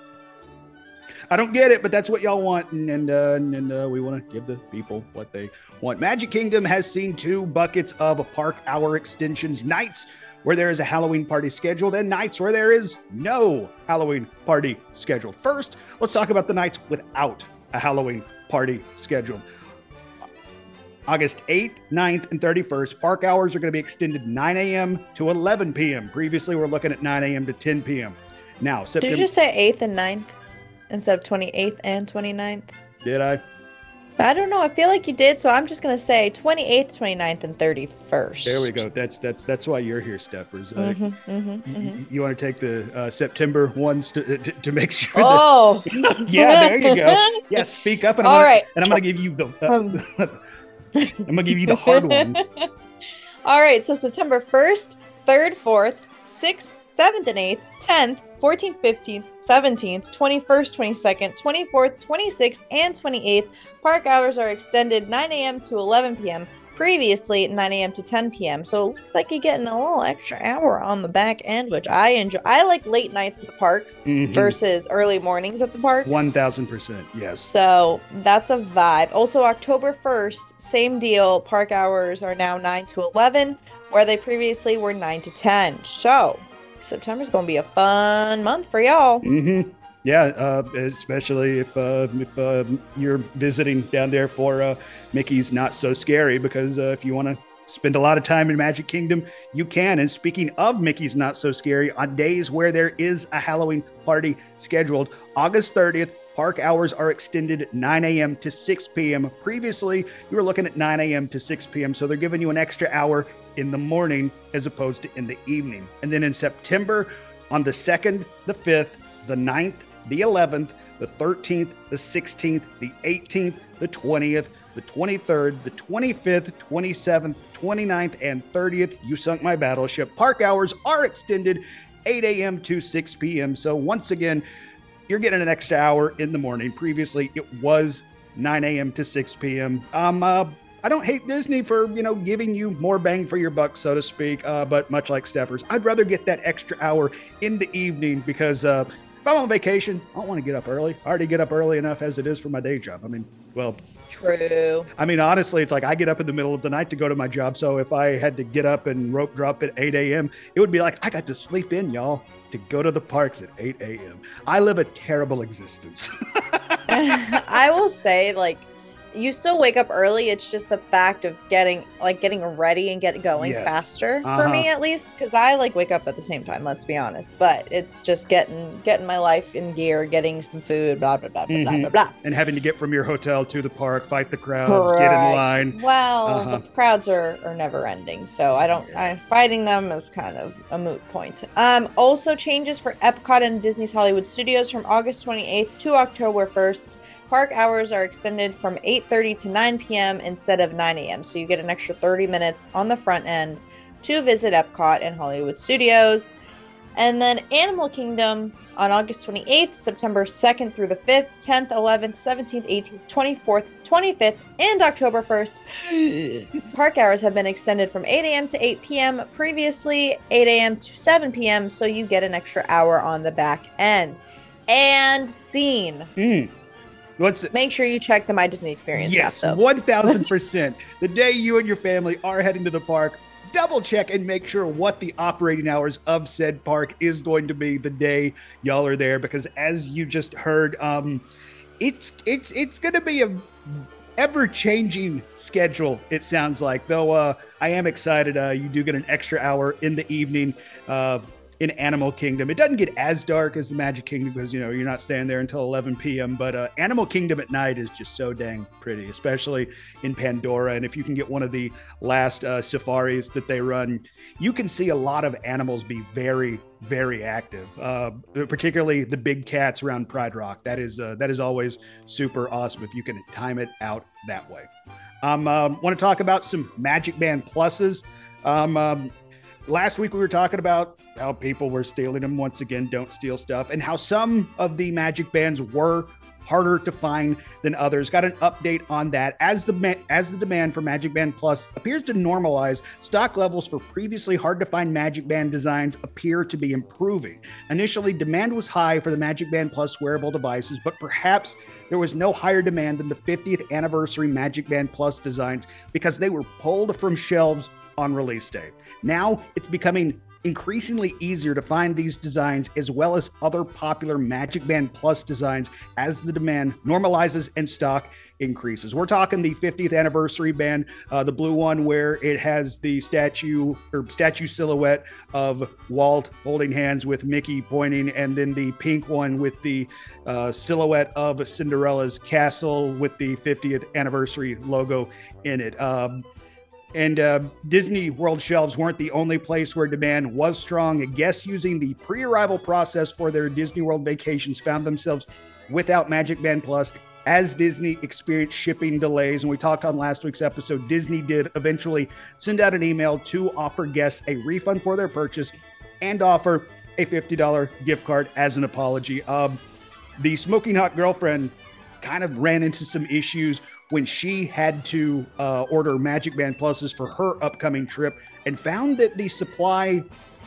I don't get it, but that's what y'all want, and and, uh, and uh, we want to give the people what they want. Magic Kingdom has seen two buckets of park hour extensions nights where there is a Halloween party scheduled and nights where there is no Halloween party scheduled. First, let's talk about the nights without a Halloween party scheduled. August 8th, 9th, and 31st. Park hours are going to be extended 9 a.m. to 11 p.m. Previously, we're looking at 9 a.m. to 10 p.m. Now, September- Did you say 8th and 9th instead of 28th and 29th? Did I? I don't know. I feel like you did, so I'm just gonna say 28th, 29th, and 31st. There we go. That's that's that's why you're here, Steffers. Uh, mm-hmm, mm-hmm, mm-hmm. You, want to take the uh, September ones to, to, to make sure. Oh, that, yeah, there you go. Yeah, speak up, and I'm All gonna, right. and I'm gonna give you the. Uh, um, I'm gonna give you the hard one. All right, so September 1st, 3rd, 4th, 6th, 7th, and 8th, 10th, 14th, 15th, 17th, 21st, 22nd, 24th, 26th, and 28th. Park hours are extended 9 a.m. to 11 p.m previously at 9 a.m. to 10 p.m. So it looks like you're getting a little extra hour on the back end, which I enjoy. I like late nights at the parks mm-hmm. versus early mornings at the parks. 1000%. Yes. So that's a vibe. Also, October 1st, same deal. Park hours are now 9 to 11, where they previously were 9 to 10. So September's going to be a fun month for y'all. Mm-hmm. Yeah, uh, especially if uh, if uh, you're visiting down there for uh, Mickey's Not So Scary, because uh, if you want to spend a lot of time in Magic Kingdom, you can. And speaking of Mickey's Not So Scary, on days where there is a Halloween party scheduled, August 30th, park hours are extended 9 a.m. to 6 p.m. Previously, you were looking at 9 a.m. to 6 p.m., so they're giving you an extra hour in the morning as opposed to in the evening. And then in September, on the 2nd, the 5th, the 9th, the 11th, the 13th, the 16th, the 18th, the 20th, the 23rd, the 25th, 27th, 29th, and 30th. You sunk my battleship. Park hours are extended 8 a.m. to 6 p.m. So once again, you're getting an extra hour in the morning. Previously, it was 9 a.m. to 6 p.m. Um, uh, I don't hate Disney for you know giving you more bang for your buck, so to speak. Uh, but much like Steffers, I'd rather get that extra hour in the evening because uh, I'm on vacation, I don't want to get up early. I already get up early enough as it is for my day job. I mean, well, True. I mean, honestly, it's like I get up in the middle of the night to go to my job. So if I had to get up and rope drop at 8 a.m., it would be like I got to sleep in, y'all, to go to the parks at 8 a.m. I live a terrible existence. I will say, like, you still wake up early. It's just the fact of getting like getting ready and get going yes. faster uh-huh. for me at least because I like wake up at the same time. Let's be honest, but it's just getting getting my life in gear, getting some food, blah blah blah mm-hmm. blah blah blah, and having to get from your hotel to the park, fight the crowds, Correct. get in line. Well, uh-huh. the crowds are are never ending, so I don't. I fighting them is kind of a moot point. Um, also changes for Epcot and Disney's Hollywood Studios from August 28th to October 1st. Park hours are extended from 8:30 to 9 p.m. instead of 9 a.m. So you get an extra 30 minutes on the front end to visit Epcot and Hollywood Studios. And then Animal Kingdom on August 28th, September 2nd through the 5th, 10th, 11th, 17th, 18th, 24th, 25th, and October 1st. Park hours have been extended from 8 a.m. to 8 p.m. Previously, 8 a.m. to 7 p.m., so you get an extra hour on the back end. And scene. Mm. What's Make sure you check the My Disney Experience yes, one thousand percent. The day you and your family are heading to the park, double check and make sure what the operating hours of said park is going to be the day y'all are there. Because as you just heard, um, it's it's it's going to be a ever changing schedule. It sounds like though. Uh, I am excited. Uh, you do get an extra hour in the evening. Uh, in Animal Kingdom. It doesn't get as dark as the Magic Kingdom because you know you're not staying there until 11 p.m. But uh, Animal Kingdom at night is just so dang pretty, especially in Pandora. And if you can get one of the last uh, safaris that they run, you can see a lot of animals be very, very active. Uh, particularly the big cats around Pride Rock. That is uh, that is always super awesome if you can time it out that way. Um, um want to talk about some Magic Band pluses. Um, um, last week we were talking about how people were stealing them once again don't steal stuff and how some of the magic bands were harder to find than others. Got an update on that. As the as the demand for magic band plus appears to normalize stock levels for previously hard to find magic band designs appear to be improving. Initially demand was high for the magic band plus wearable devices but perhaps there was no higher demand than the 50th anniversary magic band plus designs because they were pulled from shelves on release day. Now it's becoming increasingly easier to find these designs as well as other popular Magic Band Plus designs as the demand normalizes and stock increases. We're talking the 50th anniversary band, uh, the blue one where it has the statue or statue silhouette of Walt holding hands with Mickey pointing, and then the pink one with the uh, silhouette of Cinderella's castle with the 50th anniversary logo in it. Um, and uh, Disney World shelves weren't the only place where demand was strong. Guests using the pre arrival process for their Disney World vacations found themselves without Magic Band Plus as Disney experienced shipping delays. And we talked on last week's episode, Disney did eventually send out an email to offer guests a refund for their purchase and offer a $50 gift card as an apology. Um, the Smoking Hot Girlfriend kind of ran into some issues when she had to uh, order Magic Band Pluses for her upcoming trip and found that the supply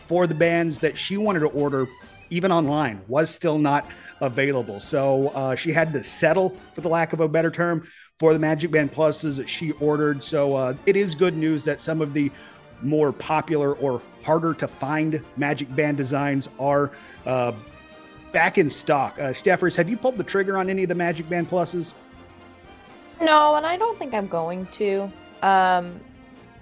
for the bands that she wanted to order, even online, was still not available. So uh, she had to settle, for the lack of a better term, for the Magic Band Pluses that she ordered. So uh, it is good news that some of the more popular or harder to find Magic Band designs are uh, back in stock. Uh, Steffers, have you pulled the trigger on any of the Magic Band Pluses? No, and I don't think I'm going to. Um,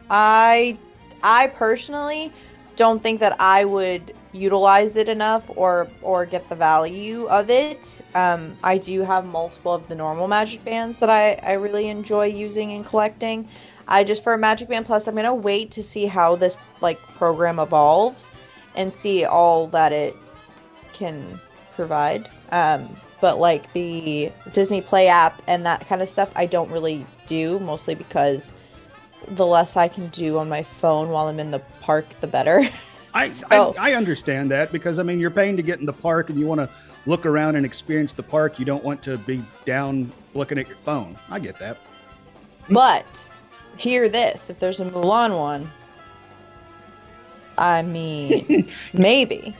I, I personally don't think that I would utilize it enough or or get the value of it. Um, I do have multiple of the normal Magic Bands that I I really enjoy using and collecting. I just for a Magic Band Plus, I'm gonna wait to see how this like program evolves and see all that it can provide. Um, but like the Disney Play app and that kind of stuff, I don't really do, mostly because the less I can do on my phone while I'm in the park, the better. I, so. I, I understand that because I mean you're paying to get in the park and you want to look around and experience the park. You don't want to be down looking at your phone. I get that. But hear this: if there's a Mulan one, I mean, maybe.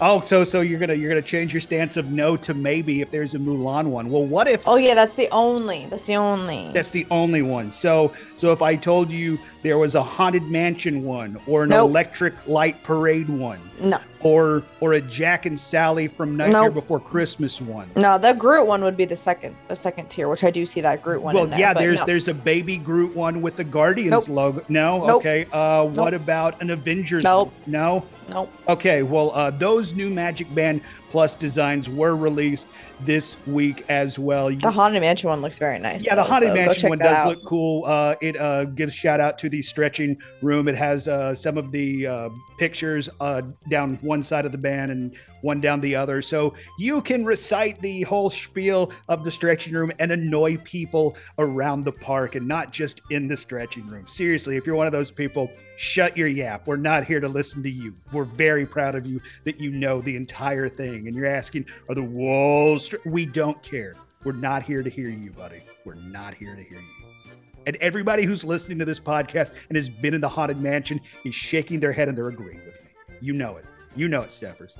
Oh, so so you're gonna you're gonna change your stance of no to maybe if there's a Mulan one. Well, what if? Oh yeah, that's the only. That's the only. That's the only one. So so if I told you there was a haunted mansion one or an nope. electric light parade one, no, or or a Jack and Sally from Nightmare nope. Before Christmas one. No, the Groot one would be the second the second tier, which I do see that Groot one. Well, there, yeah, there's no. there's a baby Groot one with the Guardians nope. logo. No, okay. Uh, what about an Avengers? Nope. No. Nope. Okay, well, uh, those new Magic Band Plus designs were released this week as well. The Haunted Mansion one looks very nice. Yeah, the Haunted so Mansion one does out. look cool. Uh, it uh, gives shout out to the stretching room. It has uh, some of the uh, pictures uh, down one side of the band and one down the other. So you can recite the whole spiel of the stretching room and annoy people around the park and not just in the stretching room. Seriously, if you're one of those people, shut your yap. We're not here to listen to you. We're very proud of you that you know the entire thing. And you're asking, are the walls? We don't care. We're not here to hear you, buddy. We're not here to hear you. And everybody who's listening to this podcast and has been in the haunted mansion is shaking their head and they're agreeing with me. You know it. You know it, Steffers.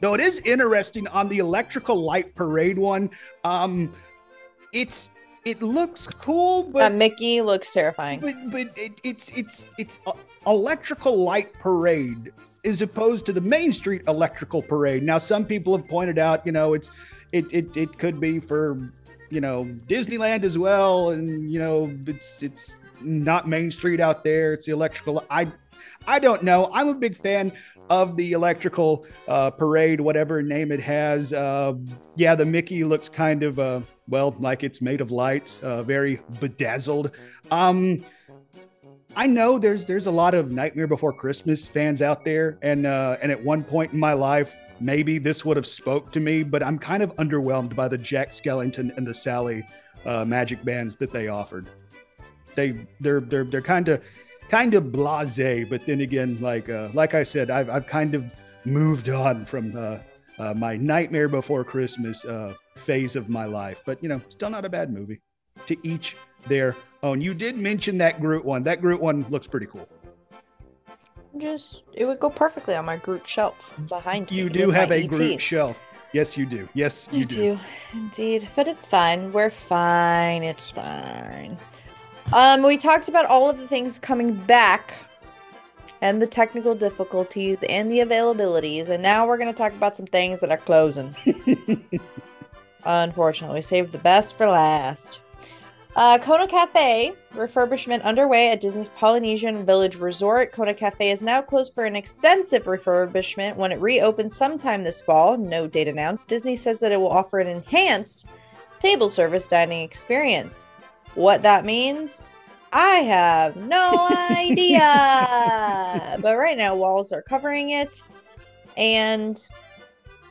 Though it is interesting on the electrical light parade one, um, it's it looks cool, but Mickey looks terrifying. but but it, it's it's it's electrical light parade as opposed to the Main Street electrical parade. Now, some people have pointed out, you know, it's it it, it could be for you know Disneyland as well, and you know it's it's not Main Street out there. It's the electrical. I I don't know. I'm a big fan of the electrical uh, parade, whatever name it has. Uh, yeah, the Mickey looks kind of uh, well like it's made of lights, uh, very bedazzled. Um, I know there's there's a lot of Nightmare Before Christmas fans out there, and uh, and at one point in my life, maybe this would have spoke to me, but I'm kind of underwhelmed by the Jack Skellington and the Sally uh, magic bands that they offered. They they're they're they're kind of kind of blasé, but then again, like uh, like I said, I've I've kind of moved on from uh, uh, my Nightmare Before Christmas uh, phase of my life, but you know, still not a bad movie. To each their own. You did mention that Groot one. That Groot one looks pretty cool. Just it would go perfectly on my Groot shelf behind you. You do have a ET. Groot shelf. Yes, you do. Yes, you I do. do. indeed. But it's fine. We're fine. It's fine. Um, we talked about all of the things coming back and the technical difficulties and the availabilities, and now we're gonna talk about some things that are closing. Unfortunately, we saved the best for last. Uh, Kona Cafe refurbishment underway at Disney's Polynesian Village Resort. Kona Cafe is now closed for an extensive refurbishment when it reopens sometime this fall. No date announced. Disney says that it will offer an enhanced table service dining experience. What that means, I have no idea. but right now, walls are covering it, and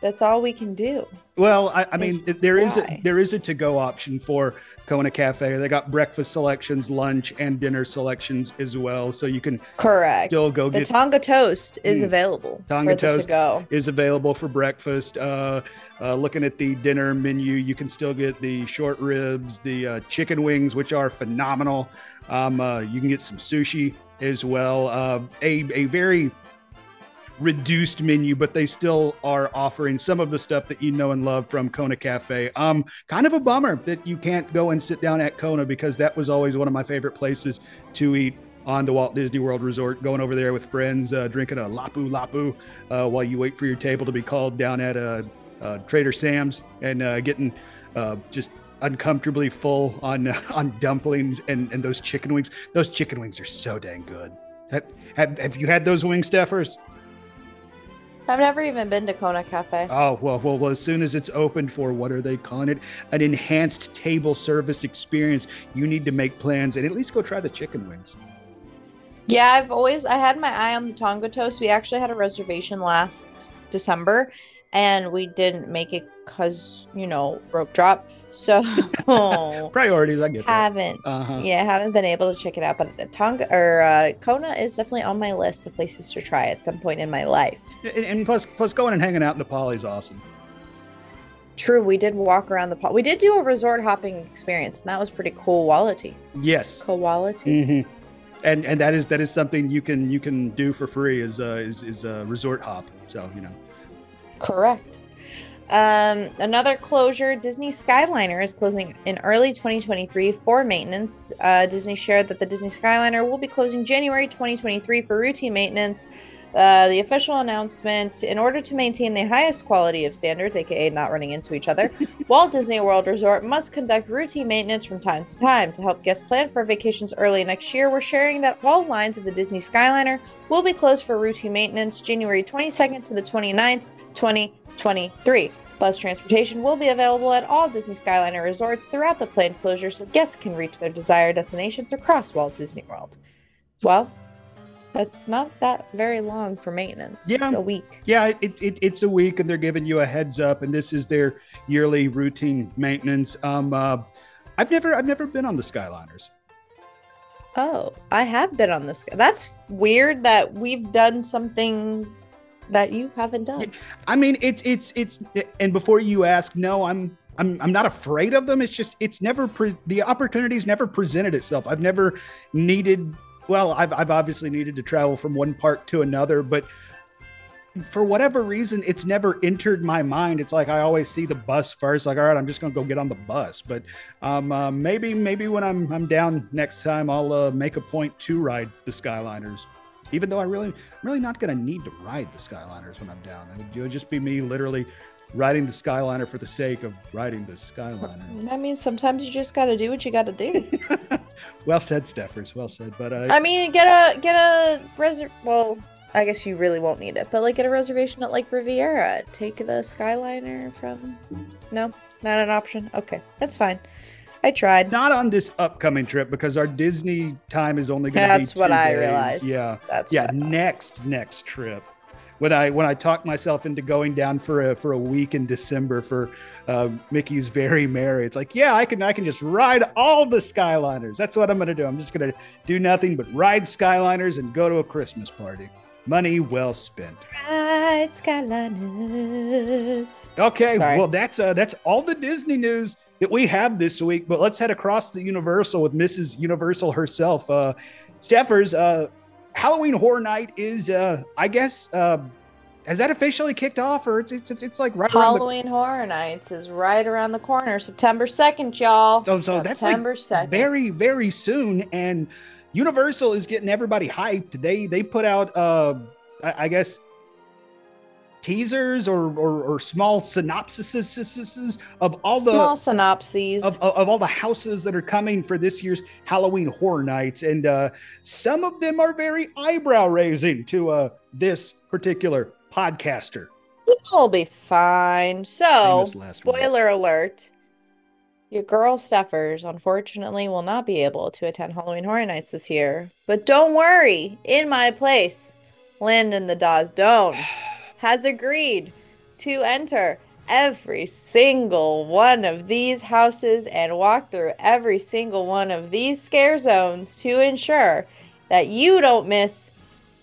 that's all we can do. Well, I, I mean, there is a, there is a to go option for Kona Cafe. They got breakfast selections, lunch, and dinner selections as well, so you can Correct. still go the get Tonga toast is Mm. available Tonga the to toast. go. is available for breakfast. Uh, uh, looking at the dinner menu, you can still get the short ribs, the uh, chicken wings, which are phenomenal. Um, uh, you can get some sushi as well. Uh, a a very reduced menu, but they still are offering some of the stuff that you know and love from Kona Cafe. Um, kind of a bummer that you can't go and sit down at Kona because that was always one of my favorite places to eat on the Walt Disney World Resort, going over there with friends, uh, drinking a lapu lapu uh, while you wait for your table to be called down at uh, uh, Trader Sam's and uh, getting uh, just uncomfortably full on on dumplings and, and those chicken wings. Those chicken wings are so dang good. Have, have, you had those wing Steffers? I've never even been to Kona Cafe. Oh well, well, well. As soon as it's opened for what are they calling it? An enhanced table service experience. You need to make plans and at least go try the chicken wings. Yeah, I've always I had my eye on the Tonga toast. We actually had a reservation last December, and we didn't make it because you know rope drop. So Priorities, I get that. haven't Uh huh. yeah haven't been able to check it out. But Tonga or uh, Kona is definitely on my list of places to try at some point in my life. And, and plus, plus going and hanging out in the poly is awesome. True, we did walk around the pot. We did do a resort hopping experience, and that was pretty cool. Quality, Yes. quality. hmm And and that is that is something you can you can do for free is uh, is is a resort hop. So you know. Correct. Um, another closure Disney Skyliner is closing in early 2023 for maintenance. Uh, Disney shared that the Disney Skyliner will be closing January 2023 for routine maintenance. Uh, the official announcement in order to maintain the highest quality of standards, aka not running into each other, Walt Disney World Resort must conduct routine maintenance from time to time. To help guests plan for vacations early next year, we're sharing that all lines of the Disney Skyliner will be closed for routine maintenance January 22nd to the 29th, 2023. Bus transportation will be available at all Disney Skyliner resorts throughout the planned closure so guests can reach their desired destinations across Walt Disney World. Well, that's not that very long for maintenance. Yeah. It's a week. Yeah, it, it, it's a week, and they're giving you a heads up, and this is their yearly routine maintenance. Um, uh, I've never I've never been on the Skyliners. Oh, I have been on the this. That's weird that we've done something that you haven't done. I mean, it's it's it's and before you ask, no, I'm I'm I'm not afraid of them. It's just it's never pre- the opportunity's never presented itself. I've never needed. Well, I've I've obviously needed to travel from one park to another, but for whatever reason, it's never entered my mind. It's like I always see the bus first. Like, all right, I'm just gonna go get on the bus. But um, uh, maybe maybe when I'm I'm down next time, I'll uh, make a point to ride the Skyliners even though I really, I'm really not going to need to ride the Skyliners when I'm down. It would, it would just be me literally riding the Skyliner for the sake of riding the Skyliner. I mean, sometimes you just got to do what you got to do. well said, Steffers. Well said. But uh, I mean, get a get a reser. Well, I guess you really won't need it, but like get a reservation at like Riviera. Take the Skyliner from. No, not an option. Okay, that's fine. I tried. Not on this upcoming trip because our Disney time is only going to be. That's what two I realized. Yeah, That's yeah. what I. Next, next trip. When I when I talked myself into going down for a for a week in December for uh, Mickey's Very Merry, it's like yeah, I can I can just ride all the Skyliners. That's what I'm going to do. I'm just going to do nothing but ride Skyliners and go to a Christmas party. Money well spent. Right, Skyliners. Okay, Sorry. well that's uh, that's all the Disney news that we have this week. But let's head across the Universal with Mrs. Universal herself. Uh, Steffers, uh, Halloween Horror Night is, uh, I guess, uh, has that officially kicked off, or it's it's, it's, it's like right around Halloween Horror Nights is right around the corner, September second, y'all. So- so that's, like, September the second. very very soon, and Universal is getting everybody hyped. They they put out, uh, I, I guess. Teasers or, or, or small synopsises of all the small synopses. of, of, of all the houses that are coming for this year's Halloween Horror Nights, and uh, some of them are very eyebrow raising to uh, this particular podcaster. You'll be fine. So, spoiler alert. Your girl Steffers, unfortunately, will not be able to attend Halloween Horror Nights this year. But don't worry, in my place, Landon the Dawes Doan has agreed to enter every single one of these houses and walk through every single one of these scare zones to ensure that you don't miss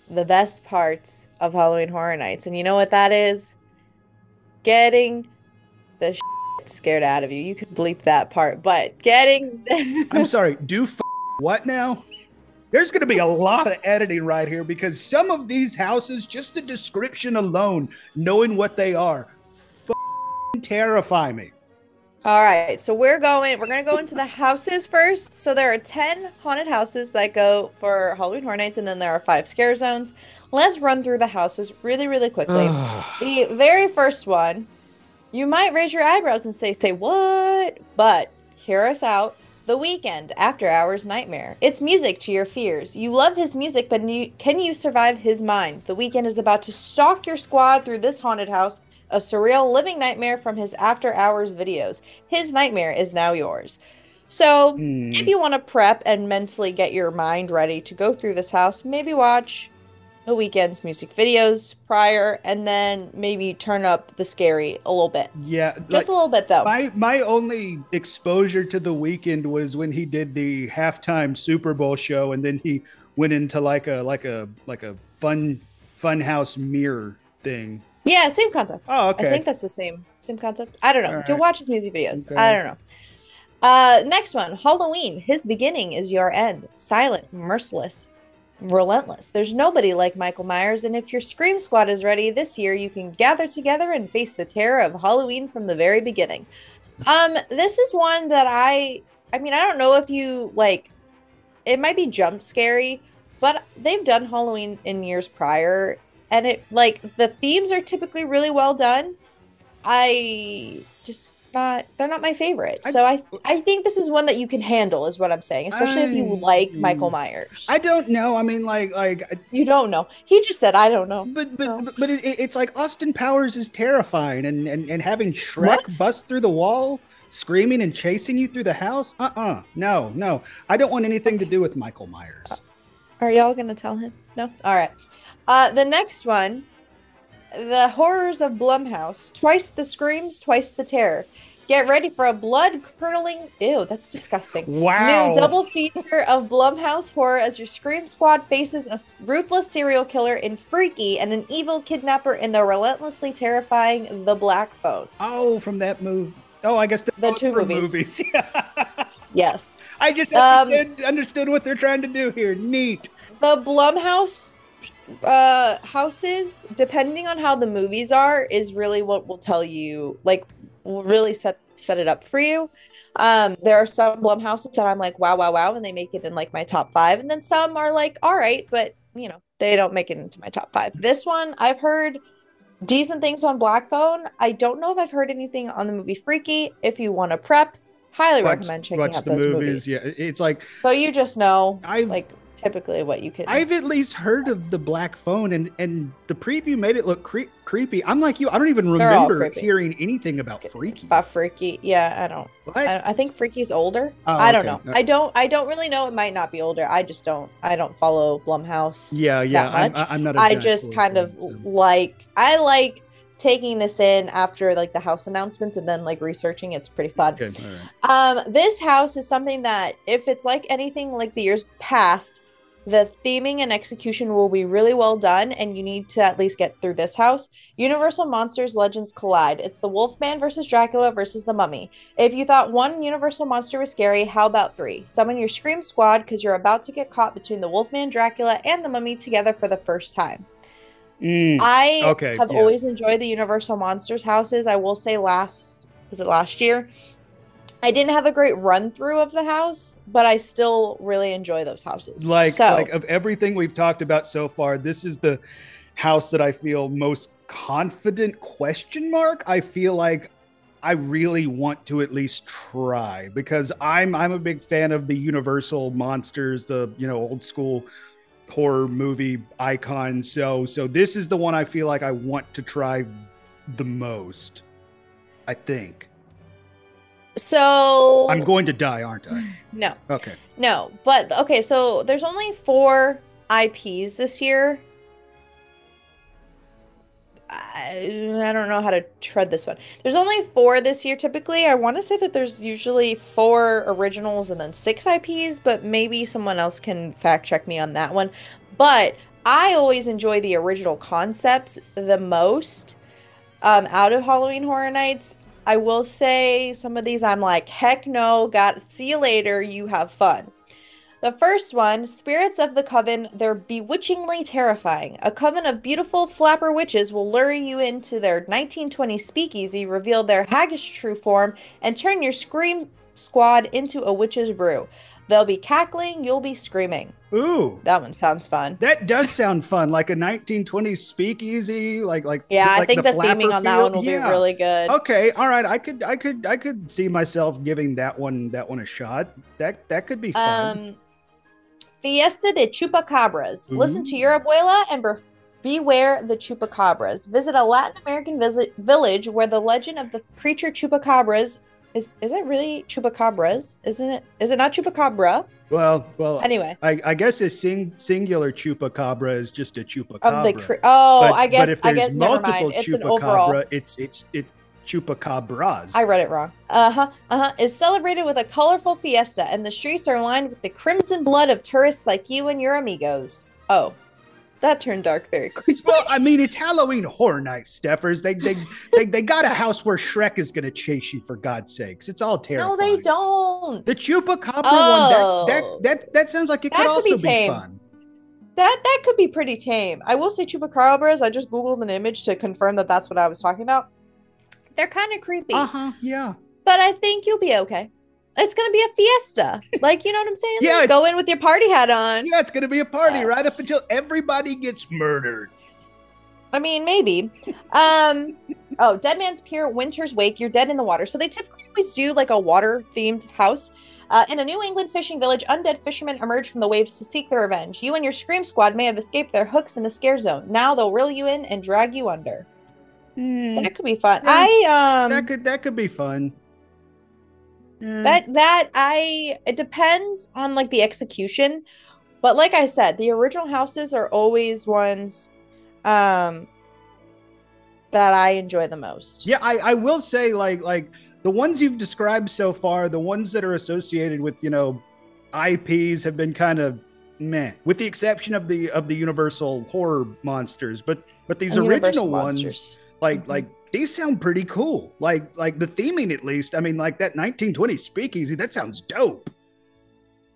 the best parts of Halloween Horror Nights. And you know what that is? Getting the scared out of you. You could bleep that part, but getting I'm sorry, do f- what now? There's going to be a lot of editing right here because some of these houses, just the description alone, knowing what they are, terrify me. All right, so we're going. We're gonna go into the houses first. So there are ten haunted houses that go for Halloween Horror Nights, and then there are five scare zones. Let's run through the houses really, really quickly. the very first one, you might raise your eyebrows and say, "Say what?" But hear us out. The Weeknd After Hours Nightmare. It's music to your fears. You love his music, but you, can you survive his mind? The Weeknd is about to stalk your squad through this haunted house, a surreal living nightmare from his After Hours videos. His nightmare is now yours. So, Hmm. if you want to prep and mentally get your mind ready to go through this house, maybe watch the Weeknd's music videos prior and then maybe turn up the scary a little bit. Yeah, Just like, a little bit though. my my only exposure to the Weeknd was when he did the halftime Super Bowl show, and then he went into like a like a like a fun fun house mirror thing. yeah, same concept. Oh, okay. I think that's the same same concept. I don't know. Right. watch his music videos. Okay. I don't know. Uh, next one, Halloween. His beginning is your end. Silent, merciless, relentless. There's nobody like Michael Myers, and if your Scream Squad is ready this year, you can gather together and face the terror of Halloween from the very beginning. Um, this is one that I, I mean, I don't know if you like. It might be jump scary, but they've done Halloween in years prior, and it like the themes are typically really well done. I just not they're not my favorite. So I I think this is one that you can handle, is what I'm saying, especially if you like Michael Myers. I don't know. I mean, like, like, you don't know. He just said I don't know. but but No. but, but it, it's like Austin Powers is terrifying, and and and having Shrek What? bust through the wall, screaming and chasing you through the house. Uh uh no no. I don't want anything to do with Michael Myers. Are y'all gonna tell him? No. All right. Uh, the next one, the horrors of Blumhouse. Twice the screams, twice the terror. Get ready for a blood curdling. Ew, that's disgusting. Wow. New double feature of Blumhouse horror as your Scream Squad faces a ruthless serial killer in Freaky and an evil kidnapper in the relentlessly terrifying The Black Phone. Oh, from that move. Oh, I guess the, two were movies. Yes. I just Um, understood what they're trying to do here. Neat. the Blumhouse uh houses depending on how the movies are is really what will tell you like will really set set it up for you um there are some Blumhouses that I'm like wow wow wow and they make it in like my top 5 and then some are like all right but you know they don't make it into my top 5 this one I've heard decent things on Black Phone I don't know if I've heard anything on the movie Freaky if you want to prep highly Watch- recommend checking out the those movies. movies. Yeah, it's like so you just know I've like typically what you can I've at least heard of the black phone, and and the preview made it look cre- creepy. I'm like you. I don't even remember hearing anything about freaky. about freaky yeah i don't What? I, I think freaky's older Oh, i don't okay. know i don't i don't really know it might not be older i just don't i don't follow blumhouse yeah, yeah. that I'm, much. I'm not. a i just kind of like i like taking this in after like the house announcements and then like researching it's pretty fun Okay, right. um this house is something that if it's like anything like the years past the theming and execution will be really well done and you need to at least get through this house universal monsters legends collide it's the wolfman versus dracula versus the mummy if you thought one universal monster was scary how about three summon your scream squad because you're about to get caught between the wolfman dracula and the mummy together for the first time Mm, I Okay, have yeah. always enjoyed the Universal Monsters houses. I will say last was it last year? I didn't have a great run through of the house, but I still really enjoy those houses. like so, like of everything we've talked about so far, this is the house that I feel most confident. Question mark. I feel like I really want to at least try because I'm I'm a big fan of the Universal monsters, the you know old school horror movie icons. So so this is the one I feel like I want to try the most. I think so I'm going to die, aren't I? no, Okay. no, but okay. So there's only four IPs this year. I, I don't know how to tread this one. There's only four this year typically. I want to say that there's usually four originals and then six IPs, but maybe someone else can fact check me on that one. But I always enjoy the original concepts the most um, out of Halloween Horror Nights. I will say some of these I'm like, heck no, got see you later, you have fun. The first one, Spirits of the Coven, they're bewitchingly terrifying. A coven of beautiful flapper witches will lure you into their 1920 speakeasy, reveal their haggish true form, and turn your scream squad into a witch's brew. They'll be cackling, you'll be screaming. Ooh. That one sounds fun. That does sound fun, like a 1920s speakeasy, like like Yeah, I think the, flapper theming on that field. one will Yeah. be really good. Okay, all right. I could I could I could see myself giving that one that one a shot. That that could be fun. Um, Fiesta de Chupacabras. Listen to Ooh. your abuela and be- beware the chupacabras. Visit a Latin American visi- village where the legend of the creature chupacabras is. Is it really chupacabras? Isn't it? Is it not chupacabra? well, well, Anyway, I, I guess a sing, singular chupacabra is just a chupacabra. of the cre- oh, But- I but guess if I there's guess never multiple. It's an overall. it's it's it's chupacabras. I read it wrong. Uh huh. Uh huh. Is celebrated with a colorful fiesta, and the streets are lined with the crimson blood of tourists like you and your amigos. Oh, that turned dark very quickly. Well, I mean, it's Halloween Horror Night, Steffers. They they, they they got a house where Shrek is gonna chase you for God's sakes. It's all terrifying. no, they don't. The chupacabra Oh. one, that, that that that sounds like it could could also be be, fun. That that could be pretty tame. I will say chupacabras. I just googled an image to confirm that that's what I was talking about. They're kind of creepy, Uh huh. Yeah. but I think you'll be okay. It's gonna be a fiesta, like you know what I'm saying. Yeah, Like, go in with your party hat on. Yeah, it's gonna be a party Yeah. right up until everybody gets murdered. I mean, maybe. Um, oh, Dead Man's Pier, Winter's Wake, you're dead in the water. So they typically always do like a water themed house. Uh, in a New England fishing village, undead fishermen emerge from the waves to seek their revenge. You and your Scream Squad may have escaped their hooks in the scare zone. Now they'll reel you in and drag you under. Hmm, That could be fun. Yeah, I um that could that could be fun. Yeah. that that I it depends on like the execution, but like I said, the original houses are always ones um that I enjoy the most. Yeah, I, I will say like like the ones you've described so far, the ones that are associated with you know IPs have been kind of meh, with the exception of the of the Universal horror monsters. But but these And original ones, like Mhm. like these sound pretty cool. Like like the theming at least. I mean, like that 1920 speakeasy, that sounds dope.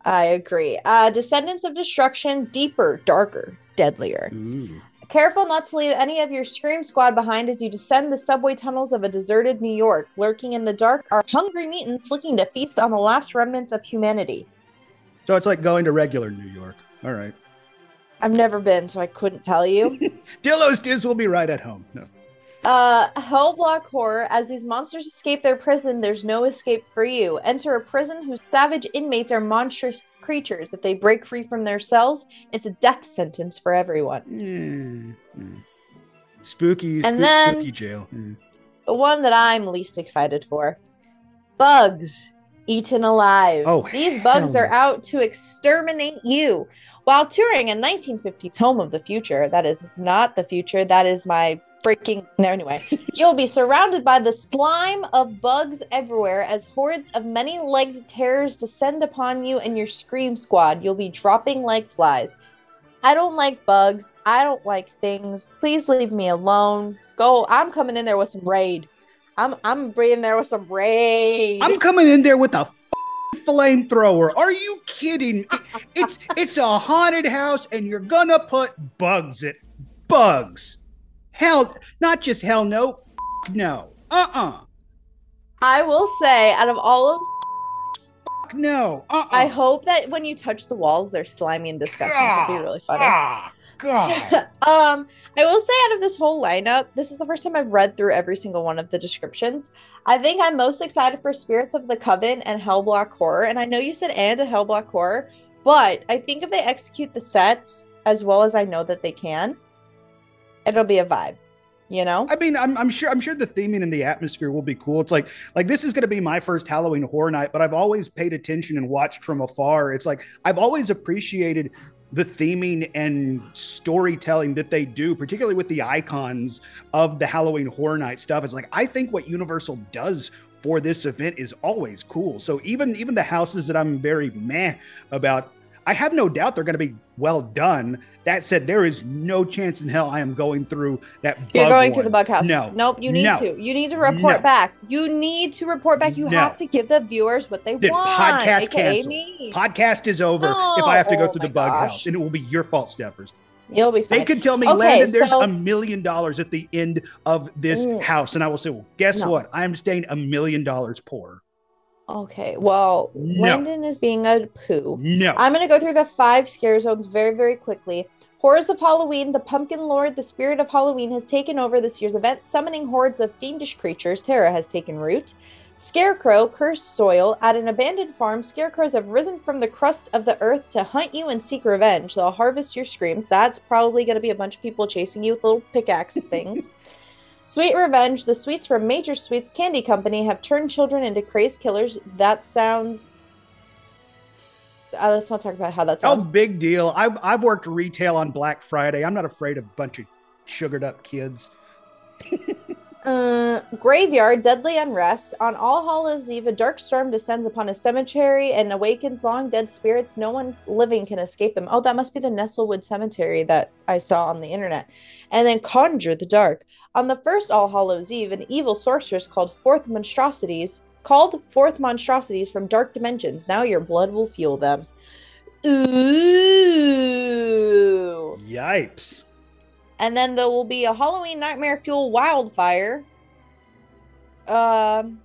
I agree. Uh Descendants of Destruction, deeper, darker, deadlier. Ooh. Careful not to leave any of your Scream Squad behind as you descend the subway tunnels of a deserted New York. Lurking in the dark are hungry mutants looking to feast on the last remnants of humanity. So it's like going to regular New York. All right. I've never been, so I couldn't tell you. Dillo's Diz will be right at home. No. Uh, Hellblock Horror. As these monsters escape their prison, there's no escape for you. Enter a prison whose savage inmates are monstrous creatures. If they break free from their cells, it's a death sentence for everyone. Mm, mm. Spooky, And then- spooky jail. Mm. The one that I'm least excited for bugs eaten alive. Oh, These bugs hell are out to exterminate you. While touring a 1950s home of the future, that is not the future, that is my freaking. No, anyway, you'll be surrounded by the slime of bugs everywhere as hordes of many legged terrors descend upon you and your scream squad. You'll be dropping like flies. I don't like bugs. I don't like things. Please leave me alone. Go. I'm coming in there with some raid. I'm I'm bringing there with some raid. I'm coming in there with a flamethrower. Are you kidding? It- it's it's a haunted house, and you're gonna put bugs in bugs. Hell, not just hell no, no, uh uh I will say, out of all of, no, uh uh I hope that when you touch the walls, they're slimy and disgusting. It'd be really funny. Ah, God. um, I will say, out of this whole lineup, this is the first time I've read through every single one of the descriptions. I think I'm most excited for Spirits of the Coven and Hellblock Horror. And I know you said and a Hellblock Horror, but I think if they execute the sets as well as I know that they can, it'll be a vibe. You know? I mean, I'm, I'm sure I'm sure the theming and the atmosphere will be cool. It's like like this is going to be my first Halloween horror night, but I've always paid attention and watched from afar. It's like I've always appreciated the theming and storytelling that they do, particularly with the icons of the Halloween horror night stuff. It's like I think what Universal does for this event is always cool. So even even the houses that I'm very meh about, I have no doubt they're going to be well done. That said, there is no chance in hell I am going through that. You're going through the bug house. No. Nope. You need No. to. You need to report No. back. You need to report back. You No. have to give the viewers what they Then want. podcast aka cancel. Podcast is over if I have to go No. through Oh the bug gosh. house, and it will be your fault, Steffers. You'll be fine. They could tell me, Okay, Landon, there's so- a million dollars at the end of this Mm. house, and I will say, well, guess No. what? I'm staying a million dollars poor. Okay. Well, No. Landon is being a poo. No, I'm going to go through the five scare zones very, very quickly. Horrors of Halloween, the Pumpkin Lord, the spirit of Halloween has taken over this year's event, summoning hordes of fiendish creatures. Terror has taken root. Scarecrow, cursed soil. At an abandoned farm, scarecrows have risen from the crust of the earth to hunt you and seek revenge. They'll harvest your screams. That's probably going to be a bunch of people chasing you with little pickaxe things. Sweet Revenge, the sweets from Major Sweets Candy Company have turned children into crazed killers. That sounds. Uh, let's not talk about how that sounds. oh, big deal. I've, I've worked retail on Black Friday. I'm not afraid of a bunch of sugared up kids. Uh, graveyard, deadly unrest. On All Hallows Eve, a dark storm descends upon a cemetery and awakens long dead spirits. No one living can escape them. Oh, that must be the Nestlewood Cemetery that I saw on the internet. And then Conjure the Dark. On the first All Hallows Eve, an evil sorceress called Forth Monstrosities called Forth Monstrosities from dark dimensions. Now your blood will fuel them. Ooh. Yipes. And then there will be a Halloween Nightmare Fuel Wildfire. Um,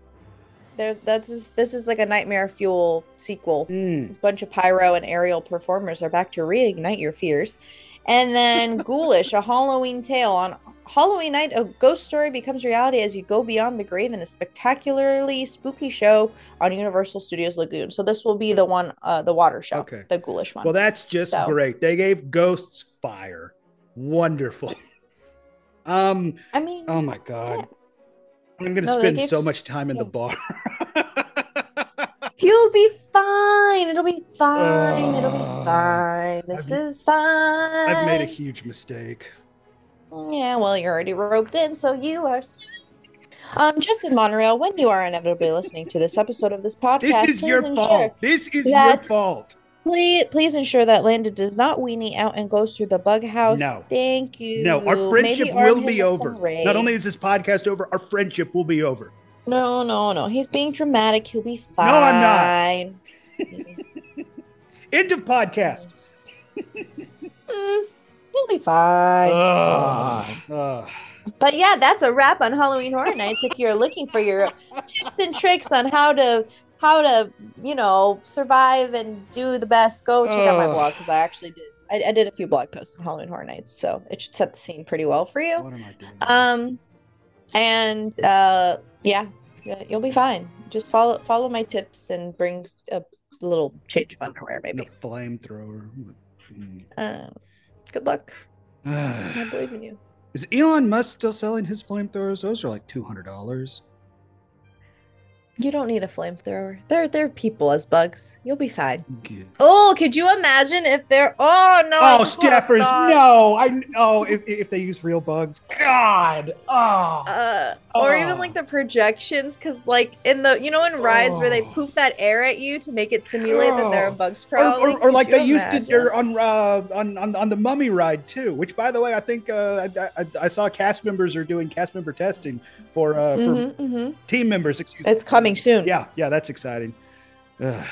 there. That's is- this is like a Nightmare Fuel sequel. Mm. Bunch of pyro and aerial performers are back to reignite your fears. And then Ghoulish, a Halloween tale. On Halloween night, a ghost story becomes reality as you go beyond the grave in a spectacularly spooky show on Universal Studios Lagoon. So this will be the one, uh, the water show, Okay. the Ghoulish one. Well, that's just So- great. They gave Ghosts fire. Wonderful. um. I mean, Oh my god. I'm gonna No, spend gave- so much time in the bar. you'll be fine. It'll be fine. It'll be fine. This I've- is fine. I've made a huge mistake. Yeah, well, you're already roped in, so you are. Um, Justin Monorail, when you are inevitably listening to this episode of this podcast, This is your fault. This is your fault. Please, please ensure that Landon does not weenie out and goes through the bug house. No. Thank you. No, our friendship will be over. Not only is this podcast over, our friendship will be over. No, no, no. He's being dramatic. He'll be fine. No, I'm not. End of podcast. Mm, he'll be fine. But yeah, that's a wrap on Halloween Horror Nights. If you're looking for your tips and tricks on how to how to you know survive and do the best, go check out my blog because I actually did. I, I did a few blog posts on Halloween Horror Nights, so it should set the scene pretty well for you. What am I doing? Um, and uh, yeah, you'll be fine. Just follow follow my tips and bring a little change of underwear, maybe. A flamethrower. Hmm. Um, good luck. I believe in you. Is Elon Musk still selling his flamethrowers? Those are like two hundred dollars. You don't need a flamethrower. They're they're people as bugs. You'll be fine. Oh, could you imagine if they're? Oh no! Oh, Steffers, no! I oh, if, if they use real bugs, God, oh, Uh, or Oh. even like the projections, because like in the you know in rides where they Oh. poof that air at you to make it simulate that there are Oh. bugs or, crawling. or, or Could like they used to imagine? on, uh, on on on the Mummy ride too. Which, by the way, I think uh, I, I, I saw cast members are doing cast member testing for uh, for Mhm, mhm. team members. Excuse me. It's coming soon. Yeah, yeah, that's exciting. Ugh.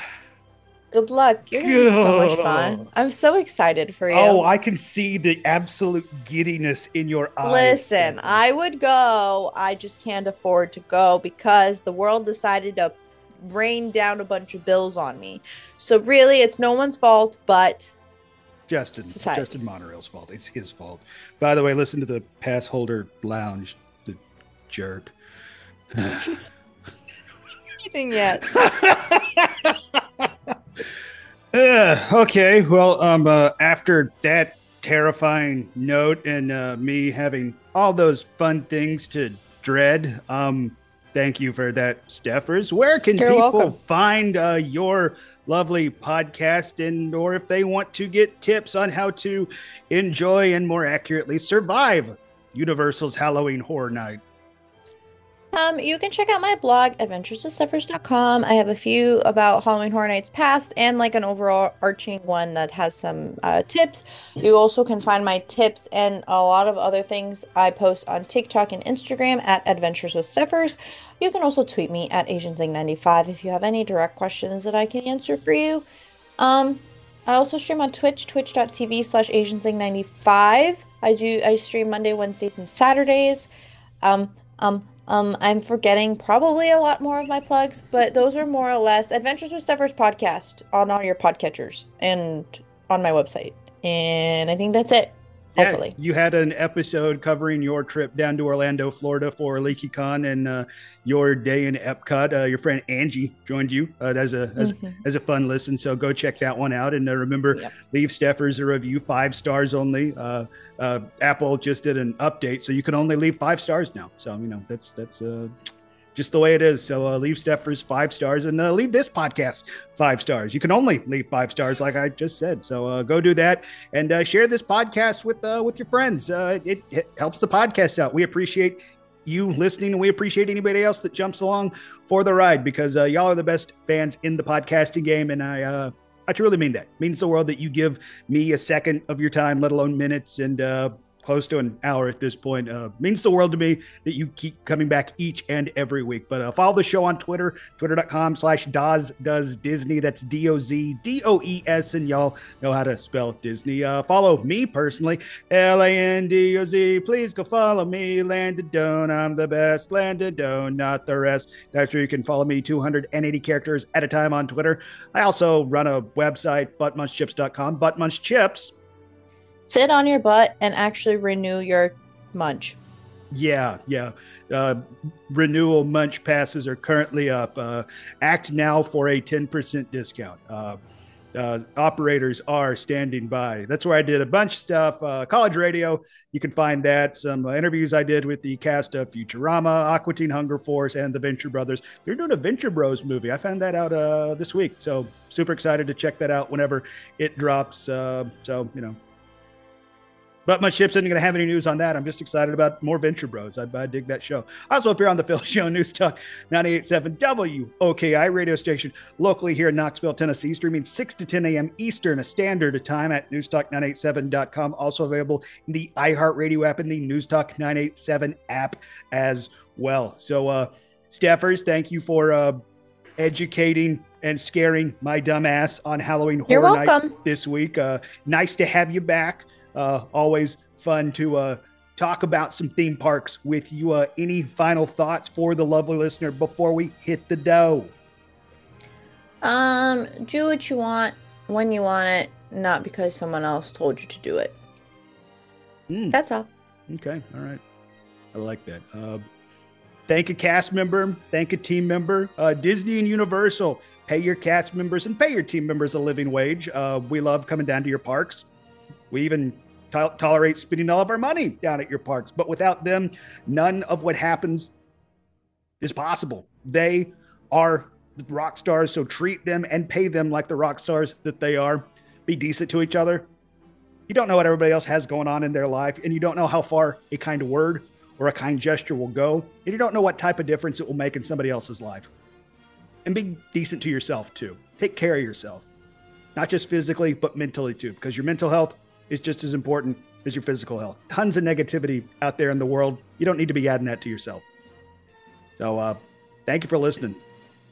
Good luck. You're gonna have so much fun. I'm so excited for you. Oh, I can see the absolute giddiness in your eyes. Listen, I would go. I just can't afford to go because the world decided to rain down a bunch of bills on me. So really, it's no one's fault but Justin, Society. Justin Monorail's fault. It's his fault. By the way, listen to the pass holder lounge, the jerk. anything yet. Uh, okay, well, um, uh, after that terrifying note and uh, me having all those fun things to dread, um, thank you for that, Steffers. Where can You're people welcome. find uh, your lovely podcast, and or if they want to get tips on how to enjoy and more accurately survive Universal's Halloween Horror Night? Um, you can check out my blog, adventureswithsteffers.com. I have a few about Halloween Horror Nights past and like an overall arching one that has some uh, tips. You also can find my tips and a lot of other things I post on TikTok and Instagram at Adventures with Steffers. You can also tweet me at AsianZing95 if you have any direct questions that I can answer for you. Um, I also stream on Twitch, twitch.tv slash AsianZing95. I do I stream Monday, Wednesdays, and Saturdays. Um, um, um, I'm forgetting probably a lot more of my plugs, but those are more or less Adventures with Steffers podcast on all your podcatchers and on my website. And I think that's it. Yeah, Hopefully. you had an episode covering your trip down to Orlando, Florida for LeakyCon and uh, your day in Epcot. Uh, your friend Angie joined you. Uh, as a as, Mhm. as a fun listen. So go check that one out. And uh, remember, Yep. leave Steffers a review, five stars only. Uh, uh, Apple just did an update, so you can only leave five stars now. So you know that's that's uh, just the way it is. So uh, leave Steffers five stars and uh, leave this podcast five stars. You can only leave five stars, like I just said. So uh, go do that and uh, share this podcast with uh, with your friends. Uh, it, it helps the podcast out. We appreciate you listening, and we appreciate anybody else that jumps along for the ride because uh, y'all are the best fans in the podcasting game, and I. Uh, I truly mean that. It means the world that you give me a second of your time, let alone minutes, and uh, close to an hour at this point. Uh, means the world to me that you keep coming back each and every week. But uh, follow the show on Twitter, twitter.com slash Doz Does Disney. That's D O Z D O E S, and y'all know how to spell Disney. Uh, follow me personally, L A N D O Z. Please go follow me, Landon Doan. I'm the best, Landon not the rest. That's where you can follow me 280 characters at a time on Twitter. I also run a website, buttmunchchips.com. Buttmunchchips Sit on your butt and actually renew your munch. Yeah, yeah. Uh, renewal munch passes are currently up. Uh, act now for a 10% discount. Uh, uh, operators are standing by. That's where I did a bunch of stuff. Uh, college radio, you can find that. Some uh, interviews I did with the cast of Futurama, Aqua Teen Hunger Force, and the Venture Brothers. They're doing a Venture Bros movie. I found that out this week. So super excited to check that out whenever it drops. So, you know, but my ship isn't going to have any news on that. I'm just excited about more Venture Bros. I, I dig that show. Also up here on the Phil Show News Talk 98.7 WOKI radio station locally here in Knoxville, Tennessee, streaming 6 to 10 a.m. Eastern, a standard time at newstalk987.com. Also available in the iHeartRadio app and the Newstalk 987 app as well. So, uh, Steffers, thank you for uh, educating and scaring my dumb ass on Halloween Horror. Night this week. Uh, nice to have you back. Uh, always fun to uh, talk about some theme parks with you. Uh, any final thoughts for the lovely listener before we hit the dough? Um, do what you want when you want it, not because someone else told you to do it. Mm. That's all. Okay, all right. I like that. Uh, thank a cast member, thank a team member. Uh, Disney and Universal, pay your cast members and pay your team members a living wage. Uh, we love coming down to your parks. We even to- tolerate spending all of our money down at your parks, but without them, none of what happens is possible. They are rock stars, so treat them and pay them like the rock stars that they are. Be decent to each other. You don't know what everybody else has going on in their life, and you don't know how far a kind word or a kind gesture will go, and you don't know what type of difference it will make in somebody else's life. And be decent to yourself too. Take care of yourself, not just physically, but mentally too, because your mental health is just as important as your physical health. Tons of negativity out there in the world. You don't need to be adding that to yourself. So, uh, thank you for listening.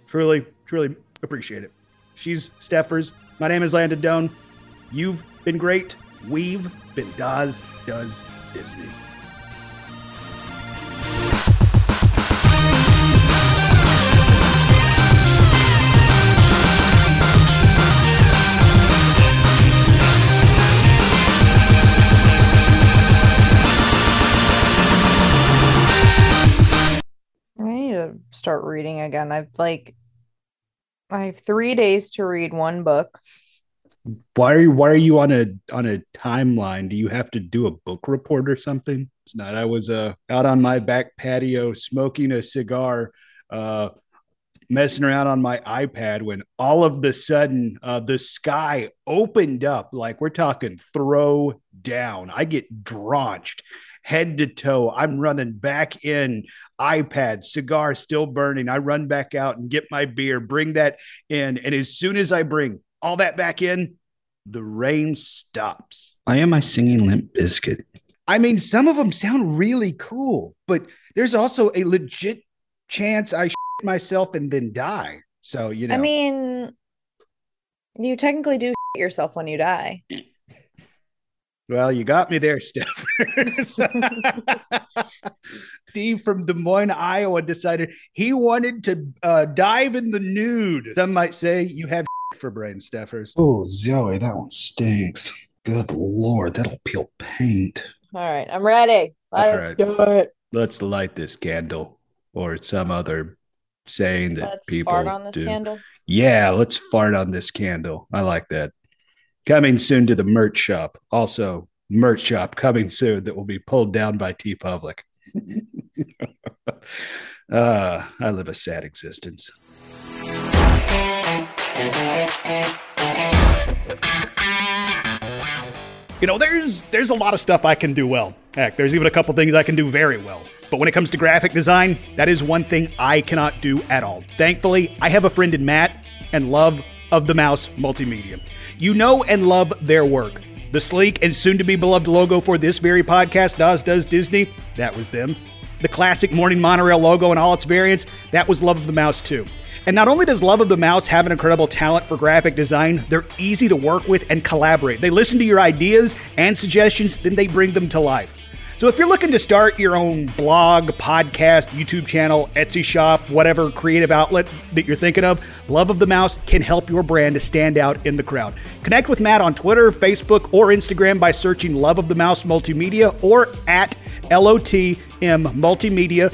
Truly, truly appreciate it. She's Steffers. My name is Landon Doan. You've been great. We've been Daz Does Disney. Start reading again. I've like, I have three days to read one book. Why are you why are you on a on a timeline? Do you have to do a book report or something? It's not. I was uh out on my back patio smoking a cigar, uh messing around on my iPad when all of the sudden uh the sky opened up like we're talking throw down. I get drenched head to toe. I'm running back in iPad, cigar still burning. I run back out and get my beer, bring that in. And as soon as I bring all that back in, the rain stops. Why am I singing Limp Bizkit? I mean, some of them sound really cool, but there's also a legit chance I shit myself and then die. So, you know, I mean, you technically do shit yourself when you die. Well, you got me there, Steph. Steve from Des Moines, Iowa decided he wanted to uh, dive in the nude. Some might say you have for brain, Steffers. Oh, Zoe, that one stinks. Good lord, that'll peel paint. All right, I'm ready. Let's All right. do it. Let's light this candle, or some other saying that Let's people fart on this do. candle. Yeah, let's fart on this candle. I like that. Coming soon to the merch shop. Also, merch shop coming soon that will be pulled down by TeePublic. uh, I live a sad existence. You know, there's there's a lot of stuff I can do well. Heck, there's even a couple things I can do very well. But when it comes to graphic design, that is one thing I cannot do at all. Thankfully, I have a friend in Matt and Love of the Mouse Multimedia. You know and love their work. The sleek and soon to be beloved logo for this very podcast, Daz Does Disney, that was them. The classic Morning Monorail logo and all its variants, that was Love of the Mouse too. And not only does Love of the Mouse have an incredible talent for graphic design, they're easy to work with and collaborate. They listen to your ideas and suggestions, then they bring them to life. So if you're looking to start your own blog, podcast, YouTube channel, Etsy shop, whatever creative outlet that you're thinking of, Love of the Mouse can help your brand to stand out in the crowd. Connect with Matt on Twitter, Facebook, or Instagram by searching Love of the Mouse Multimedia or at LOTM Multimedia